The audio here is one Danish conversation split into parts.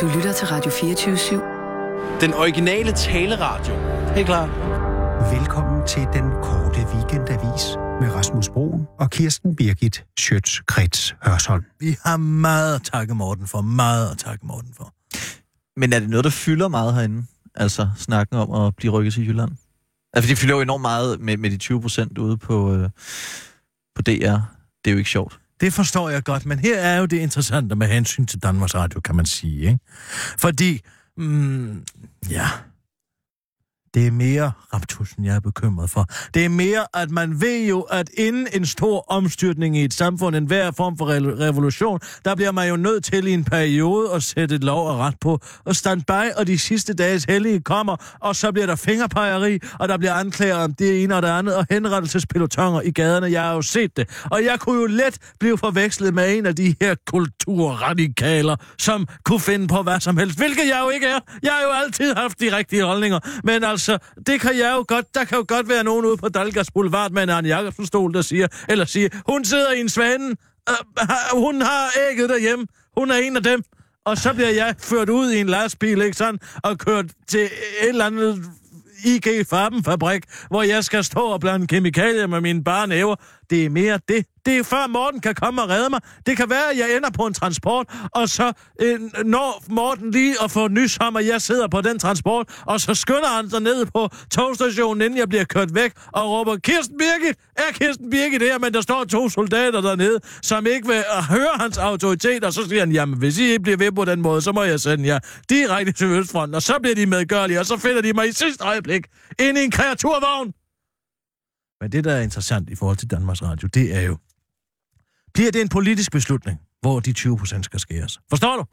Du lytter til Radio 24-7. Den originale taleradio. Helt klar. Velkommen til den korte weekendavis med Rasmus Broen og Kirsten Birgit Schøtz-Krets Hørsholm. Vi har meget at takke Morten for. Meget at takke Morten for. Men er det noget, der fylder meget herinde? Altså snakken om at blive rykket til Jylland? Altså, de fylder jo enormt meget med, med de 20 procent ude på, øh, på DR. Det er jo ikke sjovt. Det forstår jeg godt, men her er jo det interessante med hensyn til Danmarks Radio, kan man sige. Ikke? Fordi, mm, ja, det er mere Raptusen, jeg er bekymret for. Det er mere, at man ved jo, at inden en stor omstyrtning i et samfund, en hver form for re- revolution, der bliver man jo nødt til i en periode at sætte et lov og ret på. Og stand by, og de sidste dages hellige kommer, og så bliver der fingerpegeri, og der bliver anklager om det ene og det andet, og henrettelsespilotonger i gaderne. Jeg har jo set det. Og jeg kunne jo let blive forvekslet med en af de her kulturradikaler, som kunne finde på hvad som helst, hvilket jeg jo ikke er. Jeg har jo altid haft de rigtige holdninger. Men altså, Altså, det kan jeg jo godt. Der kan jo godt være nogen ude på Dalgas Boulevard med en Arne Jacobsen stol, der siger, eller siger, hun sidder i en svane, øh, hun har ægget derhjemme, hun er en af dem. Og så bliver jeg ført ud i en lastbil, ikke sådan, og kørt til et eller andet IG Farbenfabrik, hvor jeg skal stå og blande kemikalier med mine bare næver. Det er mere det. Det er før Morten kan komme og redde mig. Det kan være, at jeg ender på en transport, og så øh, når Morten lige at få nys om, at jeg sidder på den transport, og så skynder han sig ned på togstationen, inden jeg bliver kørt væk, og råber, Kirsten Birgit! Er Kirsten Birgit her? Men der står to soldater dernede, som ikke vil øh, høre hans autoritet, og så siger han, jamen hvis I ikke bliver ved på den måde, så må jeg sende jer direkte til Østfronten, og så bliver de medgørlige, og så finder de mig i sidste øjeblik ind i en kreaturvogn. Men det, der er interessant i forhold til Danmarks Radio, det er jo, bliver det en politisk beslutning, hvor de 20 procent skal skæres? Forstår du?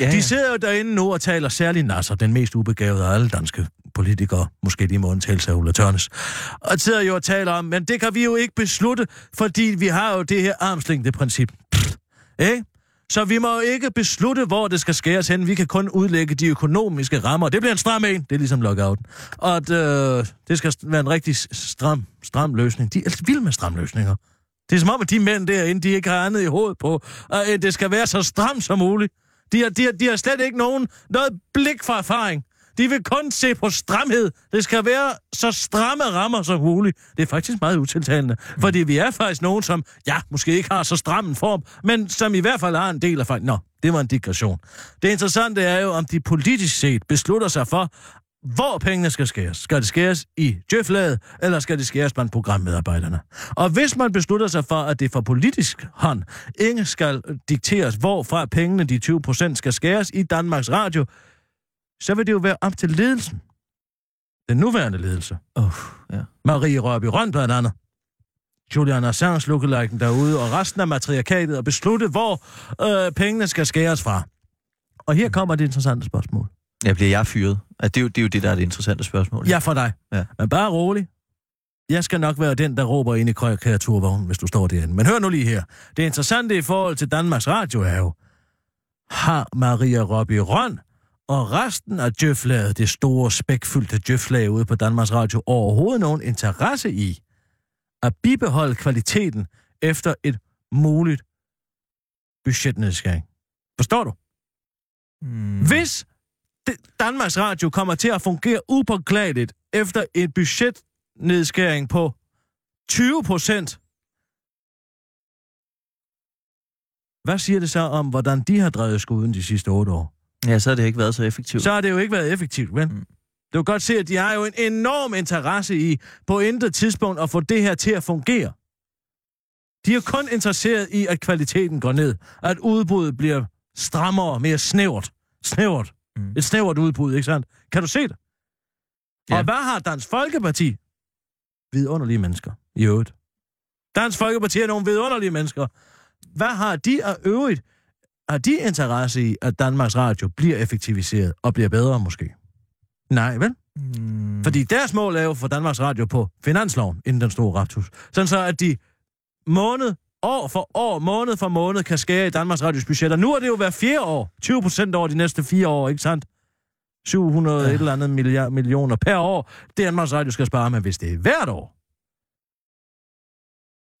Ja, ja. De sidder jo derinde nu og taler særlig Nasser, den mest ubegavede af alle danske politikere, måske de må undtagelse af Ulla Tørnes, og sidder jo og taler om, men det kan vi jo ikke beslutte, fordi vi har jo det her armslængde-princip. Ikke? Så vi må jo ikke beslutte, hvor det skal skæres hen. Vi kan kun udlægge de økonomiske rammer. Det bliver en stram en. Det er ligesom lockout. Og at, øh, det skal være en rigtig stram, stram løsning. De er altså vilde med stram løsninger. Det er som om, at de mænd derinde, de ikke har andet i hovedet på, at øh, det skal være så stramt som muligt. De har, de har, de har slet ikke nogen, noget blik for erfaring. De vil kun se på stramhed. Det skal være så stramme rammer som muligt. Det er faktisk meget utiltalende. Fordi vi er faktisk nogen, som, ja, måske ikke har så stram en form, men som i hvert fald har en del af fejl. Nå, det var en digression. Det interessante er jo, om de politisk set beslutter sig for, hvor pengene skal skæres. Skal det skæres i djøflaget, eller skal det skæres blandt programmedarbejderne? Og hvis man beslutter sig for, at det for politisk hånd ikke skal dikteres, hvorfra pengene, de 20 procent, skal skæres i Danmarks Radio, så vil det jo være op til ledelsen. Den nuværende ledelse. Oh, ja. Marie Rørby Røn blandt andet. Julian Assange lookaliken derude, og resten af matriarkatet og beslutte, hvor øh, pengene skal skæres fra. Og her kommer det interessante spørgsmål. Ja, bliver jeg fyret? Ja, det, er jo, det er jo det, der er det interessante spørgsmål. Ja, for dig. Ja. Men bare rolig. Jeg skal nok være den, der råber ind i kreaturvognen, hvis du står derinde. Men hør nu lige her. Det interessante i forhold til Danmarks Radio er jo, har Maria Robbie Røn og resten af djøflaget, det store spækfyldte djøflag ude på Danmarks Radio, overhovedet nogen interesse i at bibeholde kvaliteten efter et muligt budgetnedskæring. Forstår du? Mm. Hvis Danmarks Radio kommer til at fungere upåklageligt efter et budgetnedskæring på 20 procent, hvad siger det så om, hvordan de har drevet skuden de sidste otte år? Ja, så har det ikke været så effektivt. Så har det jo ikke været effektivt, vel? Mm. Du kan godt se, at de har jo en enorm interesse i på intet tidspunkt at få det her til at fungere. De er jo kun interesseret i, at kvaliteten går ned. At udbuddet bliver strammere, mere snævert. Snævert. Mm. Et snævert udbud, ikke sandt? Kan du se det? Ja. Og hvad har Dansk Folkeparti? Vidunderlige mennesker, i øvrigt. Dansk Folkeparti er nogle vidunderlige mennesker. Hvad har de af øvrigt? Har de interesse i, at Danmarks Radio bliver effektiviseret og bliver bedre måske? Nej, vel? Mm. Fordi deres mål er jo for Danmarks Radio på finansloven inden den store raptus. Sådan så, at de måned, år for år, måned for måned kan skære i Danmarks Radios budgetter. Nu er det jo hver fjerde år. 20 procent over de næste fire år, ikke sandt? 700 ja. et eller andet milliard, millioner per år. Danmarks Radio skal spare, men hvis det er hvert år,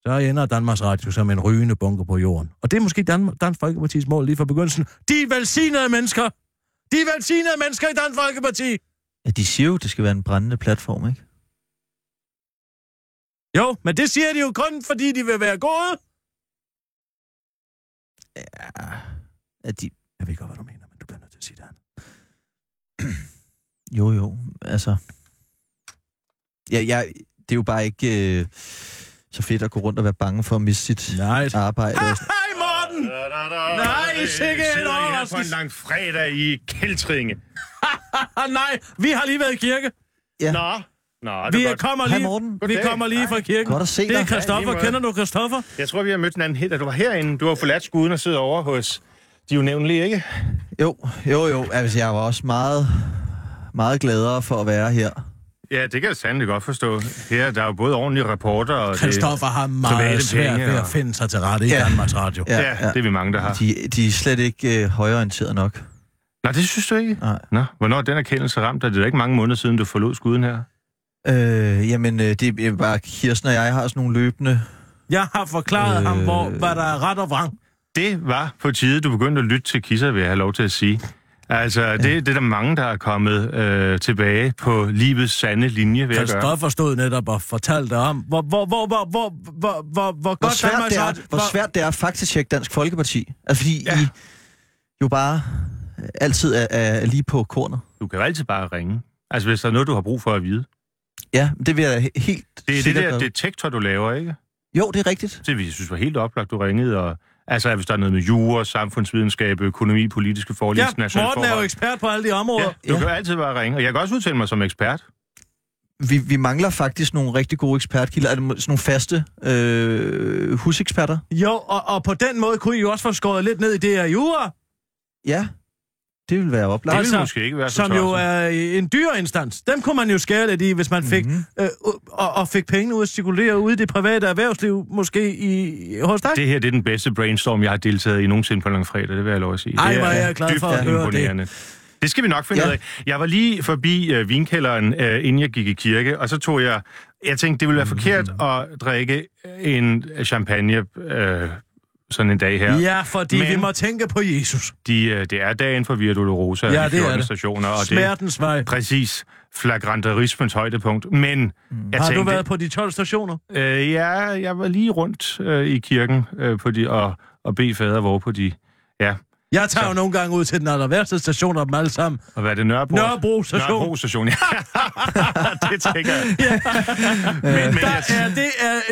så ender Danmarks Radio som en rygende bunker på jorden. Og det er måske Dan- Dansk Folkeparti's mål lige fra begyndelsen. De velsignede mennesker, De er velsignede mennesker i Dansk Folkeparti. Ja, de siger jo, det skal være en brændende platform, ikke? Jo, men det siger de jo kun, fordi de vil være gode. Ja, de... Jeg ved godt, hvad du mener, men du bliver nødt til at sige det andet. Jo, jo, altså... Ja, jeg, det er jo bare ikke øh, så fedt at gå rundt og være bange for at miste sit Nej. arbejde. sådan- Hej, Morten! Nej, sikke en her på en overraskelse. lang fredag i Kældtringe. Ah, nej, vi har lige været i kirke. Nå, Nå, det Vi er er godt. kommer lige, Morten. vi kommer lige fra kirken. Godt at se Det er dig. Christoffer. Ja, lige Kender du Christoffer? Jeg tror, vi har mødt hinanden helt, da du var herinde. Du har forladt skuden og sidder over hos de unævnlige, ikke? Jo, jo, jo. Altså, jeg var også meget, meget gladere for at være her. Ja, det kan jeg sandelig godt forstå. Her der er jo både ordentlige rapporter og det... Christoffer har meget svært ved at og- finde sig til rette i Ja. Danmarks Radio. Ja, Ja, ja, det er vi mange, der har. De, de er slet ikke øh, højorienteret nok. Nå, det synes du ikke? Nej. Nå, hvornår er den erkendelse ramt dig? Det er da ikke mange måneder siden, du forlod skuden her. Øh, jamen, øh, det er bare Kirsten og jeg har sådan nogle løbende... Jeg har forklaret Øh. ham, hvor, hvad der er ret og vrang. Det var på tide, du begyndte at lytte til Kisser, vil jeg have lov til at sige. Altså, det, det er der mange, der er kommet øh, tilbage på livets sande linje ved at gøre. Christoffer stod netop og fortalte om, hvor, hvor, hvor, hvor, hvor, hvor, hvor, hvor Hvor godt svært, det er, hvor svært det er faktisk at tjekke Dansk Folkeparti. Altså, fordi Ja. ja. I jo bare øh, altid er, er lige på kornet. Du kan jo altid bare ringe. Altså, hvis der er noget, du har brug for at vide. Ja, det vil jeg he- helt Det er det der detektor, du laver, ikke? Jo, det er rigtigt. Det vi synes var helt oplagt, du ringede. Og, altså, hvis der er noget med jura, samfundsvidenskab, økonomi, politiske forhold, Ja, internationale Morten er jo ekspert på alle de områder. Ja, du Ja. kan altid bare ringe. Og jeg kan også udtale mig som ekspert. Vi, vi mangler faktisk nogle rigtig gode ekspertkilder. Er det sådan nogle faste øh, huseksperter? Jo, og, og på den måde kunne I jo også få skåret lidt ned i det her jura, Ja, det vil være Det oplagt. vil Altså, måske ikke være så som jo er en dyr instans. Dem kunne man jo skære lidt i, hvis man fik, Mhm. mm-hmm. øh, og, og fik pengene ud at cirkulere ude i det private erhvervsliv, måske i, hos dig. Det her det er den bedste brainstorm, jeg har deltaget i nogensinde på langfredag, det vil jeg lov at sige. Ej, det hvor er jeg glad for at høre det. Det skal vi nok finde Ja. ud af. Jeg var lige forbi øh, vinkælderen, øh, inden jeg gik i kirke, og så tog jeg... Jeg tænkte, det ville være forkert at drikke en champagne øh, sådan en dag her. Ja, fordi Men- vi må tænke på Jesus. De, øh, det er dagen for Via Dolorosa, Ja, de det er 14 det. stationer, og det Smertens vej. er præcis flagranterismens højdepunkt. Men jeg Har tænkte, du været på de 12 stationer? Øh, ja, jeg var lige rundt øh, i kirken øh, på de, og, og bede fader vor på de... Ja, Jeg tager jo nogle gange ud til den aller værste station af dem alle sammen. og hvad er det? Nørrebro? Nørrebro station. Nørrebro station, ja. det tænker jeg. men, men, Der er,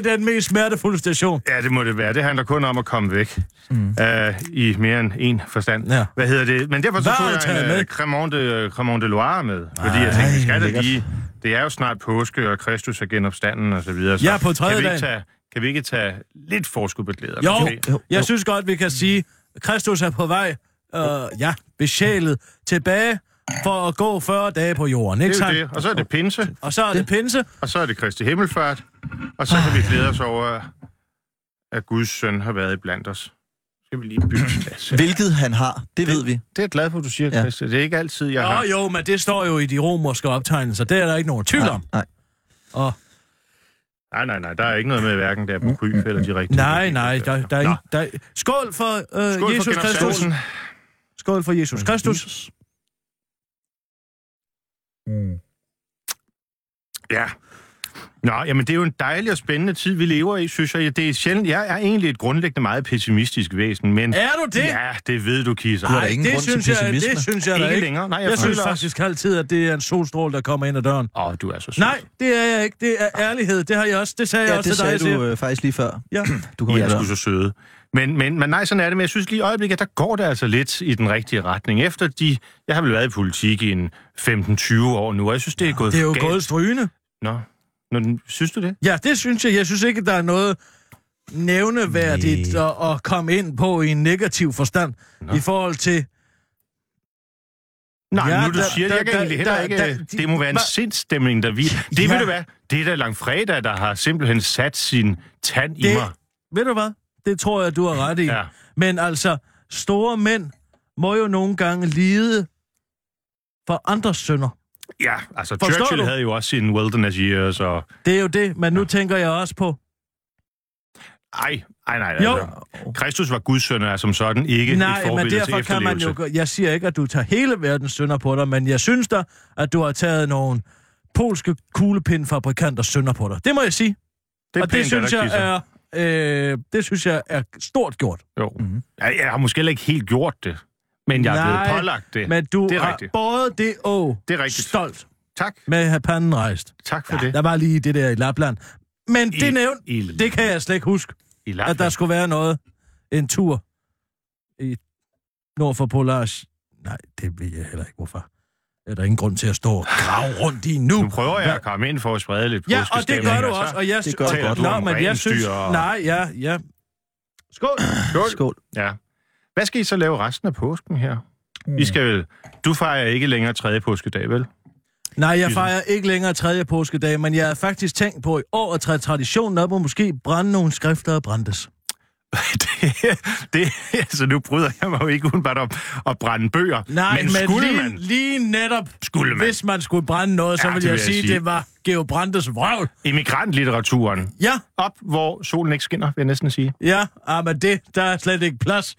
det er den mest smertefulde station. ja, det må det være. Det handler kun om at komme væk. Mm. Øh, I mere end en forstand. Ja. Hvad hedder det? Men derfor så tog jeg en med? øh, Cremant de, Cremant de Loire med. Fordi jeg tænkte, vi skal da lækkert. lige... Det er jo snart påske, og Kristus er genopstanden og så videre. Så Ja, på tredje kan vi, ikke tage, kan vi ikke tage lidt forskud på glæder? Jo, måske? jo. jeg synes godt, vi kan sige, Kristus er på vej, øh, ja, besjælet tilbage for at gå 40 dage på jorden, ikke Det er jo det. Og så er det pinse. Og så er det pinse, Og så er det Kristi Himmelfart, og så kan vi glæde os over, at Guds søn har været blandt os. Skal vi lige bytte plads? her. Hvilket han har, det ved vi. Det er jeg glad for, at du siger, Ja. Det er ikke altid, jeg Nå har... jo, men det står jo i de romerske optegnelser. Det er der ikke nogen tvivl om. Nej, Og Nej, nej, nej. Der er ikke noget med hverken der apokryf eller de rigtige... nej, nej, der, der er ingen... Der, skål for øh, Skål Jesus for Kristus. Skål for Jesus Kristus. Jesus. Ja. Nå, jamen det er jo en dejlig og spændende tid, vi lever i, synes jeg. Det er sjældent... Jeg er egentlig et grundlæggende meget pessimistisk væsen, men... Er du det? Ja, det ved du, Kisser. Du har da Ej, ingen det grund til synes jeg, det synes jeg da Ikke ikke. længere. Nej, jeg jeg synes føler også- faktisk altid, at det er en solstråle, der kommer ind ad døren. Åh, oh, du er så sød. Nej, det er jeg ikke. Det er ærlighed. Det har jeg også. Det sagde jeg Ja, også det til dig. sagde siger. du øh, faktisk lige før. Ja. Du I kommer er ind der. så søde. Men, men, men nej, sådan er det. Men jeg synes lige i øjeblikket, der går det altså lidt i den rigtige retning. Efter de... Jeg har vel været i politik i en 15-20 år nu, og jeg synes, det er gået Det er jo gået strygende. Nå. Nå, synes du det? Ja, det synes jeg. Jeg synes ikke, der er noget nævneværdigt at, at komme ind på i en negativ forstand Nå. i forhold til... Nej, Ja, nu du der- siger det, jeg der- kan egentlig heller der- ikke... der- det må være en Hva? sindsstemning, der vi... Det Ja. ved du hvad? Det er da langfredag, der har simpelthen sat sin tand i Det, mig. ved du hvad? Det tror jeg, du har ret i. Ja. Men altså, store mænd må jo nogle gange lide for andres sønder. Ja, altså Forstår Churchill du? havde jo også sine wilderness years, og... Det er jo det, men nu tænker jeg også på... Ej, ej, nej. Jo. Altså, Kristus var Guds søn, er som sådan ikke et Nej, men forbillede til derfor kan man jo... Jeg siger ikke, at du tager hele verdens sønder på dig, men jeg synes da, at du har taget nogle polske kuglepindfabrikanters sønder på dig. Det må jeg sige. Det er og det pænt, synes, at der jeg er, øh, det synes jeg er stort gjort. Jo. Mm-hmm. Jeg, jeg har måske ikke helt gjort det, men jeg er Nej, blevet pålagt det. Men du det er har rigtigt. både det og Det er rigtigt. stolt Tak. med at have panden rejst. Tak for Ja, det. der var lige det der i Lapland. Men I- det nævnt, i- det kan jeg slet ikke huske, I at der skulle være noget. En tur i nord for Polars. Nej, det ved jeg heller ikke, hvorfor. Er der ingen grund til at stå og grave rundt i nu? Nu prøver jeg at komme ind for at sprede lidt Ja, og det påskestemning, gør du så også. Og jeg, Det gør du godt. Nå, om men jeg synes... og- Nej, ja, ja. Skål! Skål. Skål. Ja. Hvad skal I så lave resten af påsken her? I skal vel... Du fejrer ikke længere tredje påskedag, vel? Nej, jeg fejrer ikke længere tredje påskedag, men jeg har faktisk tænkt på i år at træde traditionen op og måske brænde nogle skrifter og brændes. det, det, altså nu bryder jeg mig jo ikke udenbart om at brænde bøger. Nej, men, men, skulle lige, man lige netop, Skulle man. hvis man skulle brænde noget, så Ja, ville det jeg, vil jeg sige, sige. det var Geo Brandes vrøvl. immigrantlitteraturen Ja, op, hvor solen ikke skinner, vil jeg næsten sige. ja, ah, men det, der er slet ikke plads.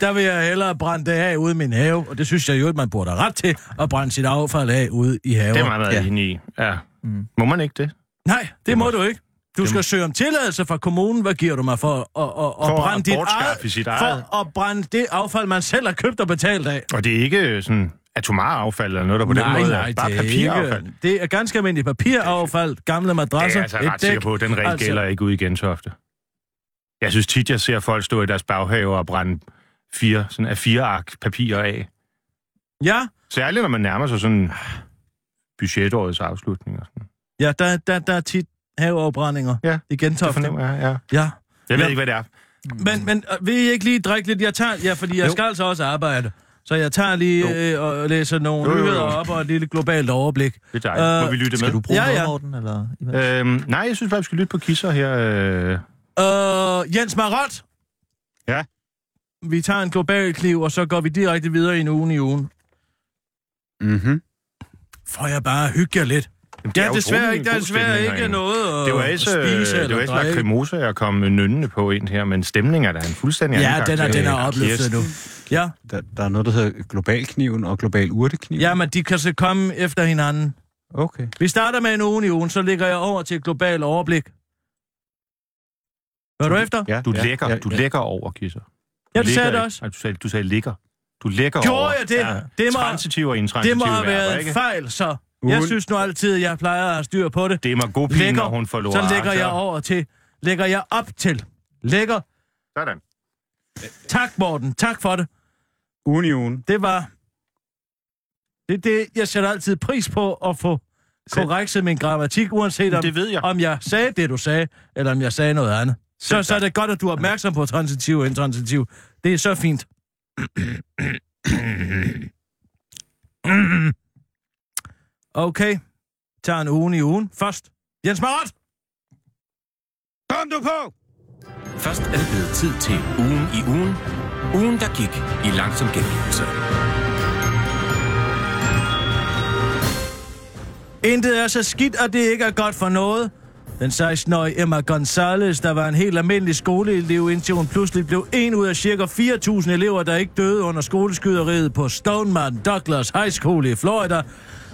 Der vil jeg hellere brænde det af ude i min have, og det synes jeg jo, at man burde have ret til, at brænde sit affald af ude i haven. Det er meget, Ja. enig i. Ja. Mm. Må man ikke det? Nej, det må må- du ikke. Du skal søge om tilladelse fra kommunen. Hvad giver du mig for at, at, at, For at brænde dit bortskaffe eget, sit eget. For at brænde det affald, man selv har købt og betalt af. Og det er ikke sådan atomar affald eller noget, der på nej, den måde nej, bare det papiraffald. Ikke, det er ganske almindeligt papiraffald, gamle Det madrasser, er jeg altså et ret sikker dæk. på, at den regel Altså- gælder ikke ude i Gentofte. Jeg synes tit, jeg ser folk stå i deres baghave og brænde fire, sådan af fire ark papir af. Ja, Særligt, når man nærmer sig sådan budgetårets afslutning. Og sådan. ja der, der, der er tit haveafbrændinger Ja, i Det Gentofte. fornemmer jeg, ja. Ja. Jeg ved Ja. ikke, hvad det er. Men, men øh, vil I ikke lige drikke lidt? Jeg tager, ja, fordi jeg Jo. skal altså også arbejde. Så jeg tager lige øh, og læser nogle Jo, jo, jo. nyheder op og et lille globalt overblik. Det er dejligt. Øh, Må vi lytte Skal med? du bruge Ja, noget, ja. Morten? Eller? Øhm, nej, jeg synes bare, vi skal lytte på kisser her. Øh. Øh, Jens Marot. Ja? Vi tager en global kniv, og så går vi direkte videre i en uge i ugen. Mm-hmm. Får jeg bare hygge jer lidt. Det Der er desværre ikke, der er desværre ikke noget at, Det var at ikke, spise det var ikke lakrimosa, jeg kom nønnende på ind her, men stemningen er da en fuldstændig Ja, anden den er, den er opløftet nu. Ja, Der, der er noget, der hedder globalkniven og global urtekniv. ja, men de kan så komme efter hinanden. Okay. Vi starter med en uge i ugen, så ligger jeg over til et globalt overblik. Hører du efter? Ja, Du ja, lægger, ja, du ja. lægger over, Kisser. Du Ja, det ligger sagde ikke. også. Nej, du sagde, du sagde ligger. Du lægger Gjorde over. jeg det? Det må- Transitiv og Det intransitiv må have verber, været en fejl, så. Jeg Ugen. synes nu altid, at jeg plejer at have styr på det. Det er mig god pige, Lægger, når hun får lov så lægger jeg over til. Lægger jeg op til. Lægger. Sådan. Tak, Morten. Tak for det. Ugen i ugen. Det var... Det er det, jeg sætter altid pris på at få korrekset min grammatik, uanset om, Det ved jeg. om jeg sagde det, du sagde, eller om jeg sagde noget andet. Så, så er det godt, at du er opmærksom på transitiv og intransitiv. Det er så fint. Okay. Tager en uge i ugen. Først. Jens Marat! Kom du på! Først er det blevet tid til ugen i ugen. Ugen, der gik i langsom gengivelse. Intet er så skidt, at det ikke er godt for noget. Den 16-årige Emma Gonzalez, der var en helt almindelig skoleelev, indtil hun pludselig blev en ud af cirka 4.000 elever, der ikke døde under skoleskyderiet på Stoneman Douglas High School i Florida,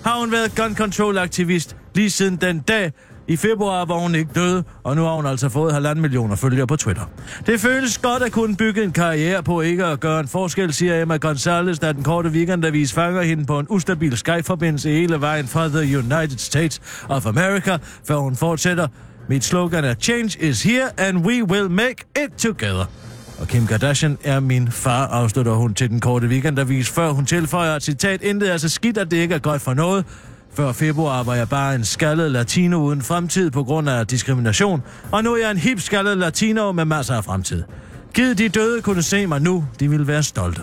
har hun været gun control aktivist lige siden den dag, i februar var hun ikke død, og nu har hun altså fået halvanden millioner følgere på Twitter. Det føles godt at kunne bygge en karriere på ikke at gøre en forskel, siger Emma Gonzalez, da den korte weekendavis fanger hende på en ustabil Skype-forbindelse hele vejen fra The United States of America, før hun fortsætter. Mit slogan er Change is here, and we will make it together. Og Kim Kardashian er min far, afslutter hun til den korte weekendavis, før hun tilføjer et citat, intet er så skidt, at det ikke er godt for noget. Før februar var jeg bare en skaldet latino uden fremtid på grund af diskrimination, og nu er jeg en hip skaldet latino med masser af fremtid. Gid de døde kunne se mig nu, de ville være stolte.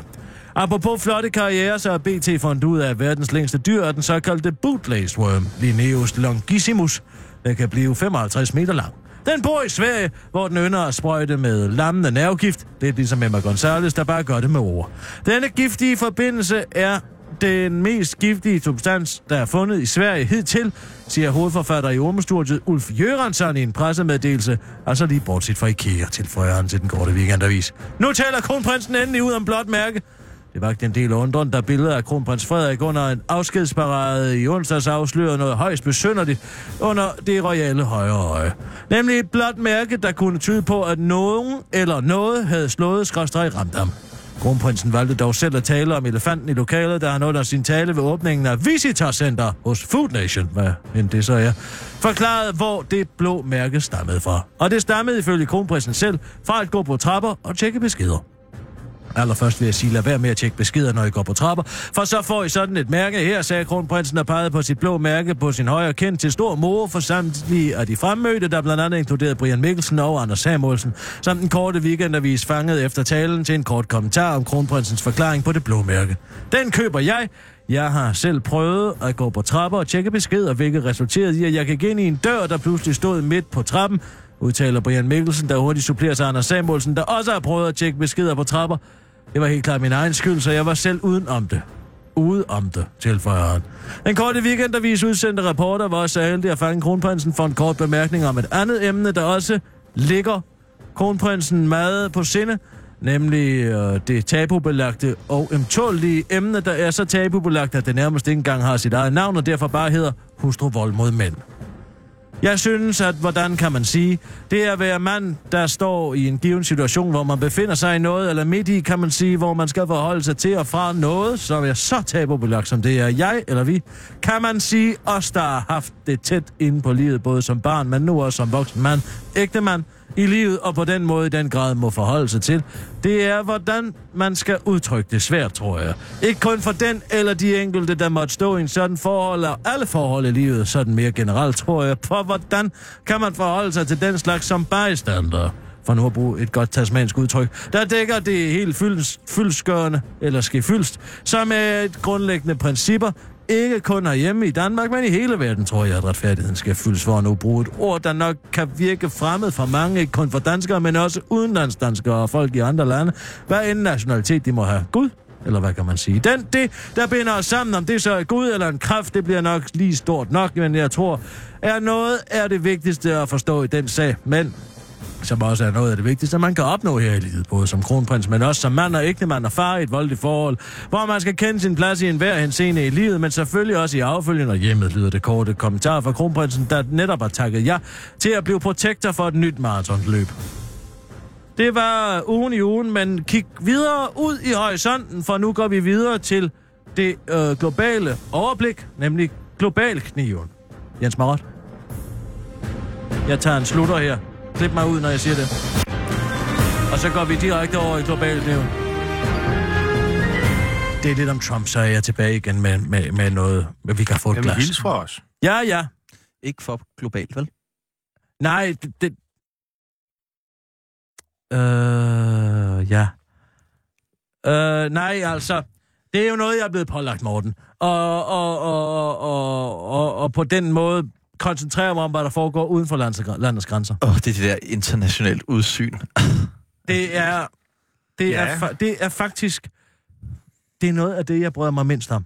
Apropos flotte karriere, så er BT fundet ud af, at verdens længste dyr er den såkaldte bootlace worm, Linnaeus longissimus, der kan blive 55 meter lang. Den bor i Sverige, hvor den ynder at sprøjte med lammende nervegift. Det er ligesom Emma Gonzalez, der bare gør det med ord. Denne giftige forbindelse er den mest giftige substans, der er fundet i Sverige hidtil, siger hovedforfatter i ormestudiet Ulf Jørgensen i en pressemeddelelse, altså lige bortset fra IKEA, tilføjer han til den korte weekendavis. Nu taler kronprinsen endelig ud om blot mærke. Det var en del undren, da billeder af kronprins Frederik under en afskedsparade i onsdags afslørede noget højst besynderligt under det royale højre øje. Nemlig et blåt mærke, der kunne tyde på, at nogen eller noget havde slået skråstrej ramt ham. Kronprinsen valgte dog selv at tale om elefanten i lokalet, da han under sin tale ved åbningen af Visitor Center hos Food Nation, hvad end det så er, forklarede, hvor det blå mærke stammede fra. Og det stammede ifølge kronprinsen selv fra at gå på trapper og tjekke beskeder. Allerførst vil jeg sige, lad være med at tjekke beskeder, når I går på trapper, for så får I sådan et mærke her, sagde kronprinsen og pegede på sit blå mærke på sin højre kendt til stor mor for samtlige af de fremmødte, der blandt andet inkluderede Brian Mikkelsen og Anders Samuelsen, samt en korte weekendavis fanget efter talen til en kort kommentar om kronprinsens forklaring på det blå mærke. Den køber jeg, jeg har selv prøvet at gå på trapper og tjekke beskeder, hvilket resulterede i, at jeg gik ind i en dør, der pludselig stod midt på trappen, udtaler Brian Mikkelsen, der hurtigt supplerer sig Anders Samuelsen, der også har prøvet at tjekke beskeder på trapper. Det var helt klart min egen skyld, så jeg var selv uden om det. Ude om det, tilføjer han. Den korte weekendavis udsendte reporter var så heldig at fange kronprinsen for en kort bemærkning om et andet emne, der også ligger kronprinsen meget på sinde, nemlig øh, det tabubelagte og ømtålige emne, der er så tabubelagt, at det nærmest ikke engang har sit eget navn, og derfor bare hedder hustru vold mod mænd. Jeg synes, at hvordan kan man sige, det er at være mand, der står i en given situation, hvor man befinder sig i noget, eller midt i, kan man sige, hvor man skal forholde sig til og fra noget, som er så tabubelagt, som det er jeg eller vi, kan man sige, os der har haft det tæt inde på livet, både som barn, men nu også som voksen mand, ægte mand, i livet, og på den måde i den grad må forholde sig til. Det er, hvordan man skal udtrykke det svært, tror jeg. Ikke kun for den eller de enkelte, der måtte stå i en sådan forhold, og alle forhold i livet, sådan mere generelt, tror jeg. For hvordan kan man forholde sig til den slags som bystander? for nu at bruge et godt tasmansk udtryk, der dækker det helt fylds, fyldskørende, eller skifyldst, som er et grundlæggende principper, ikke kun herhjemme i Danmark, men i hele verden, tror jeg, at retfærdigheden skal fyldes for at nu bruge et ord, der nok kan virke fremmed for mange, ikke kun for danskere, men også udenlandsdanskere og folk i andre lande, hvad end nationalitet de må have. Gud, eller hvad kan man sige? Den, det, der binder os sammen, om det så er Gud eller en kraft, det bliver nok lige stort nok, men jeg tror, er noget er det vigtigste at forstå i den sag. Men som også er noget af det vigtigste, man kan opnå her i livet, både som kronprins, men også som mand og ægtemand og far i et voldeligt forhold, hvor man skal kende sin plads i enhver henseende i livet, men selvfølgelig også i affølgende og hjemmet, lyder det korte kommentar fra kronprinsen, der netop har takket ja til at blive protektor for et nyt maratonløb. Det var ugen i ugen, men kig videre ud i horisonten, for nu går vi videre til det øh, globale overblik, nemlig globalkniven. Jens Marot. Jeg tager en slutter her. Klip mig ud, når jeg siger det. Og så går vi direkte over i globalt nævn. Det er lidt om Trump, så er jeg tilbage igen med, med, med noget, med vi kan få et Jamen, glas. hils fra os. Ja, ja. Ikke for globalt, vel? Nej, det... det... Øh, ja. Øh, nej, altså... Det er jo noget, jeg er blevet pålagt, Morten. Og, og, og, og, og, og på den måde koncentrerer mig om, hvad der foregår uden for landets, landets grænser. Åh, oh, det er det der internationalt udsyn. Det er, det, Ja. er, fa- det er faktisk... Det er noget af det, jeg bryder mig mindst om.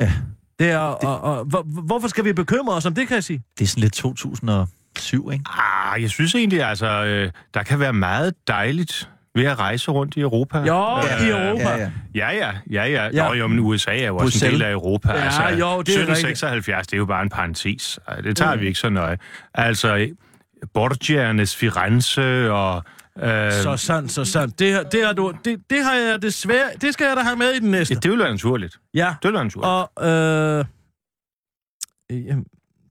Ja. Det er, og, og, hvor, hvorfor skal vi bekymre os om det, kan jeg sige? Det er sådan lidt 2007, ikke? Ah, jeg synes egentlig, altså, øh, der kan være meget dejligt ved at rejse rundt i Europa. Jo, Øh, i Europa. Ja, ja. Ja, ja, ja, ja. Ja. ja. Nå, jo, men USA er jo også Bruxelles. en del af Europa. Ja, altså, jo, det er rigtigt. 1776, det er jo bare en parentes. Det tager Mm. vi ikke så nøje. Altså, Borgianes Firenze og... Øh, Så sandt, så sandt. Det, har- det, har du, det, det har jeg desværre... Det skal jeg da have med i den næste. ja, det vil være naturligt. Ja, Det vil være naturligt. og øh, øh,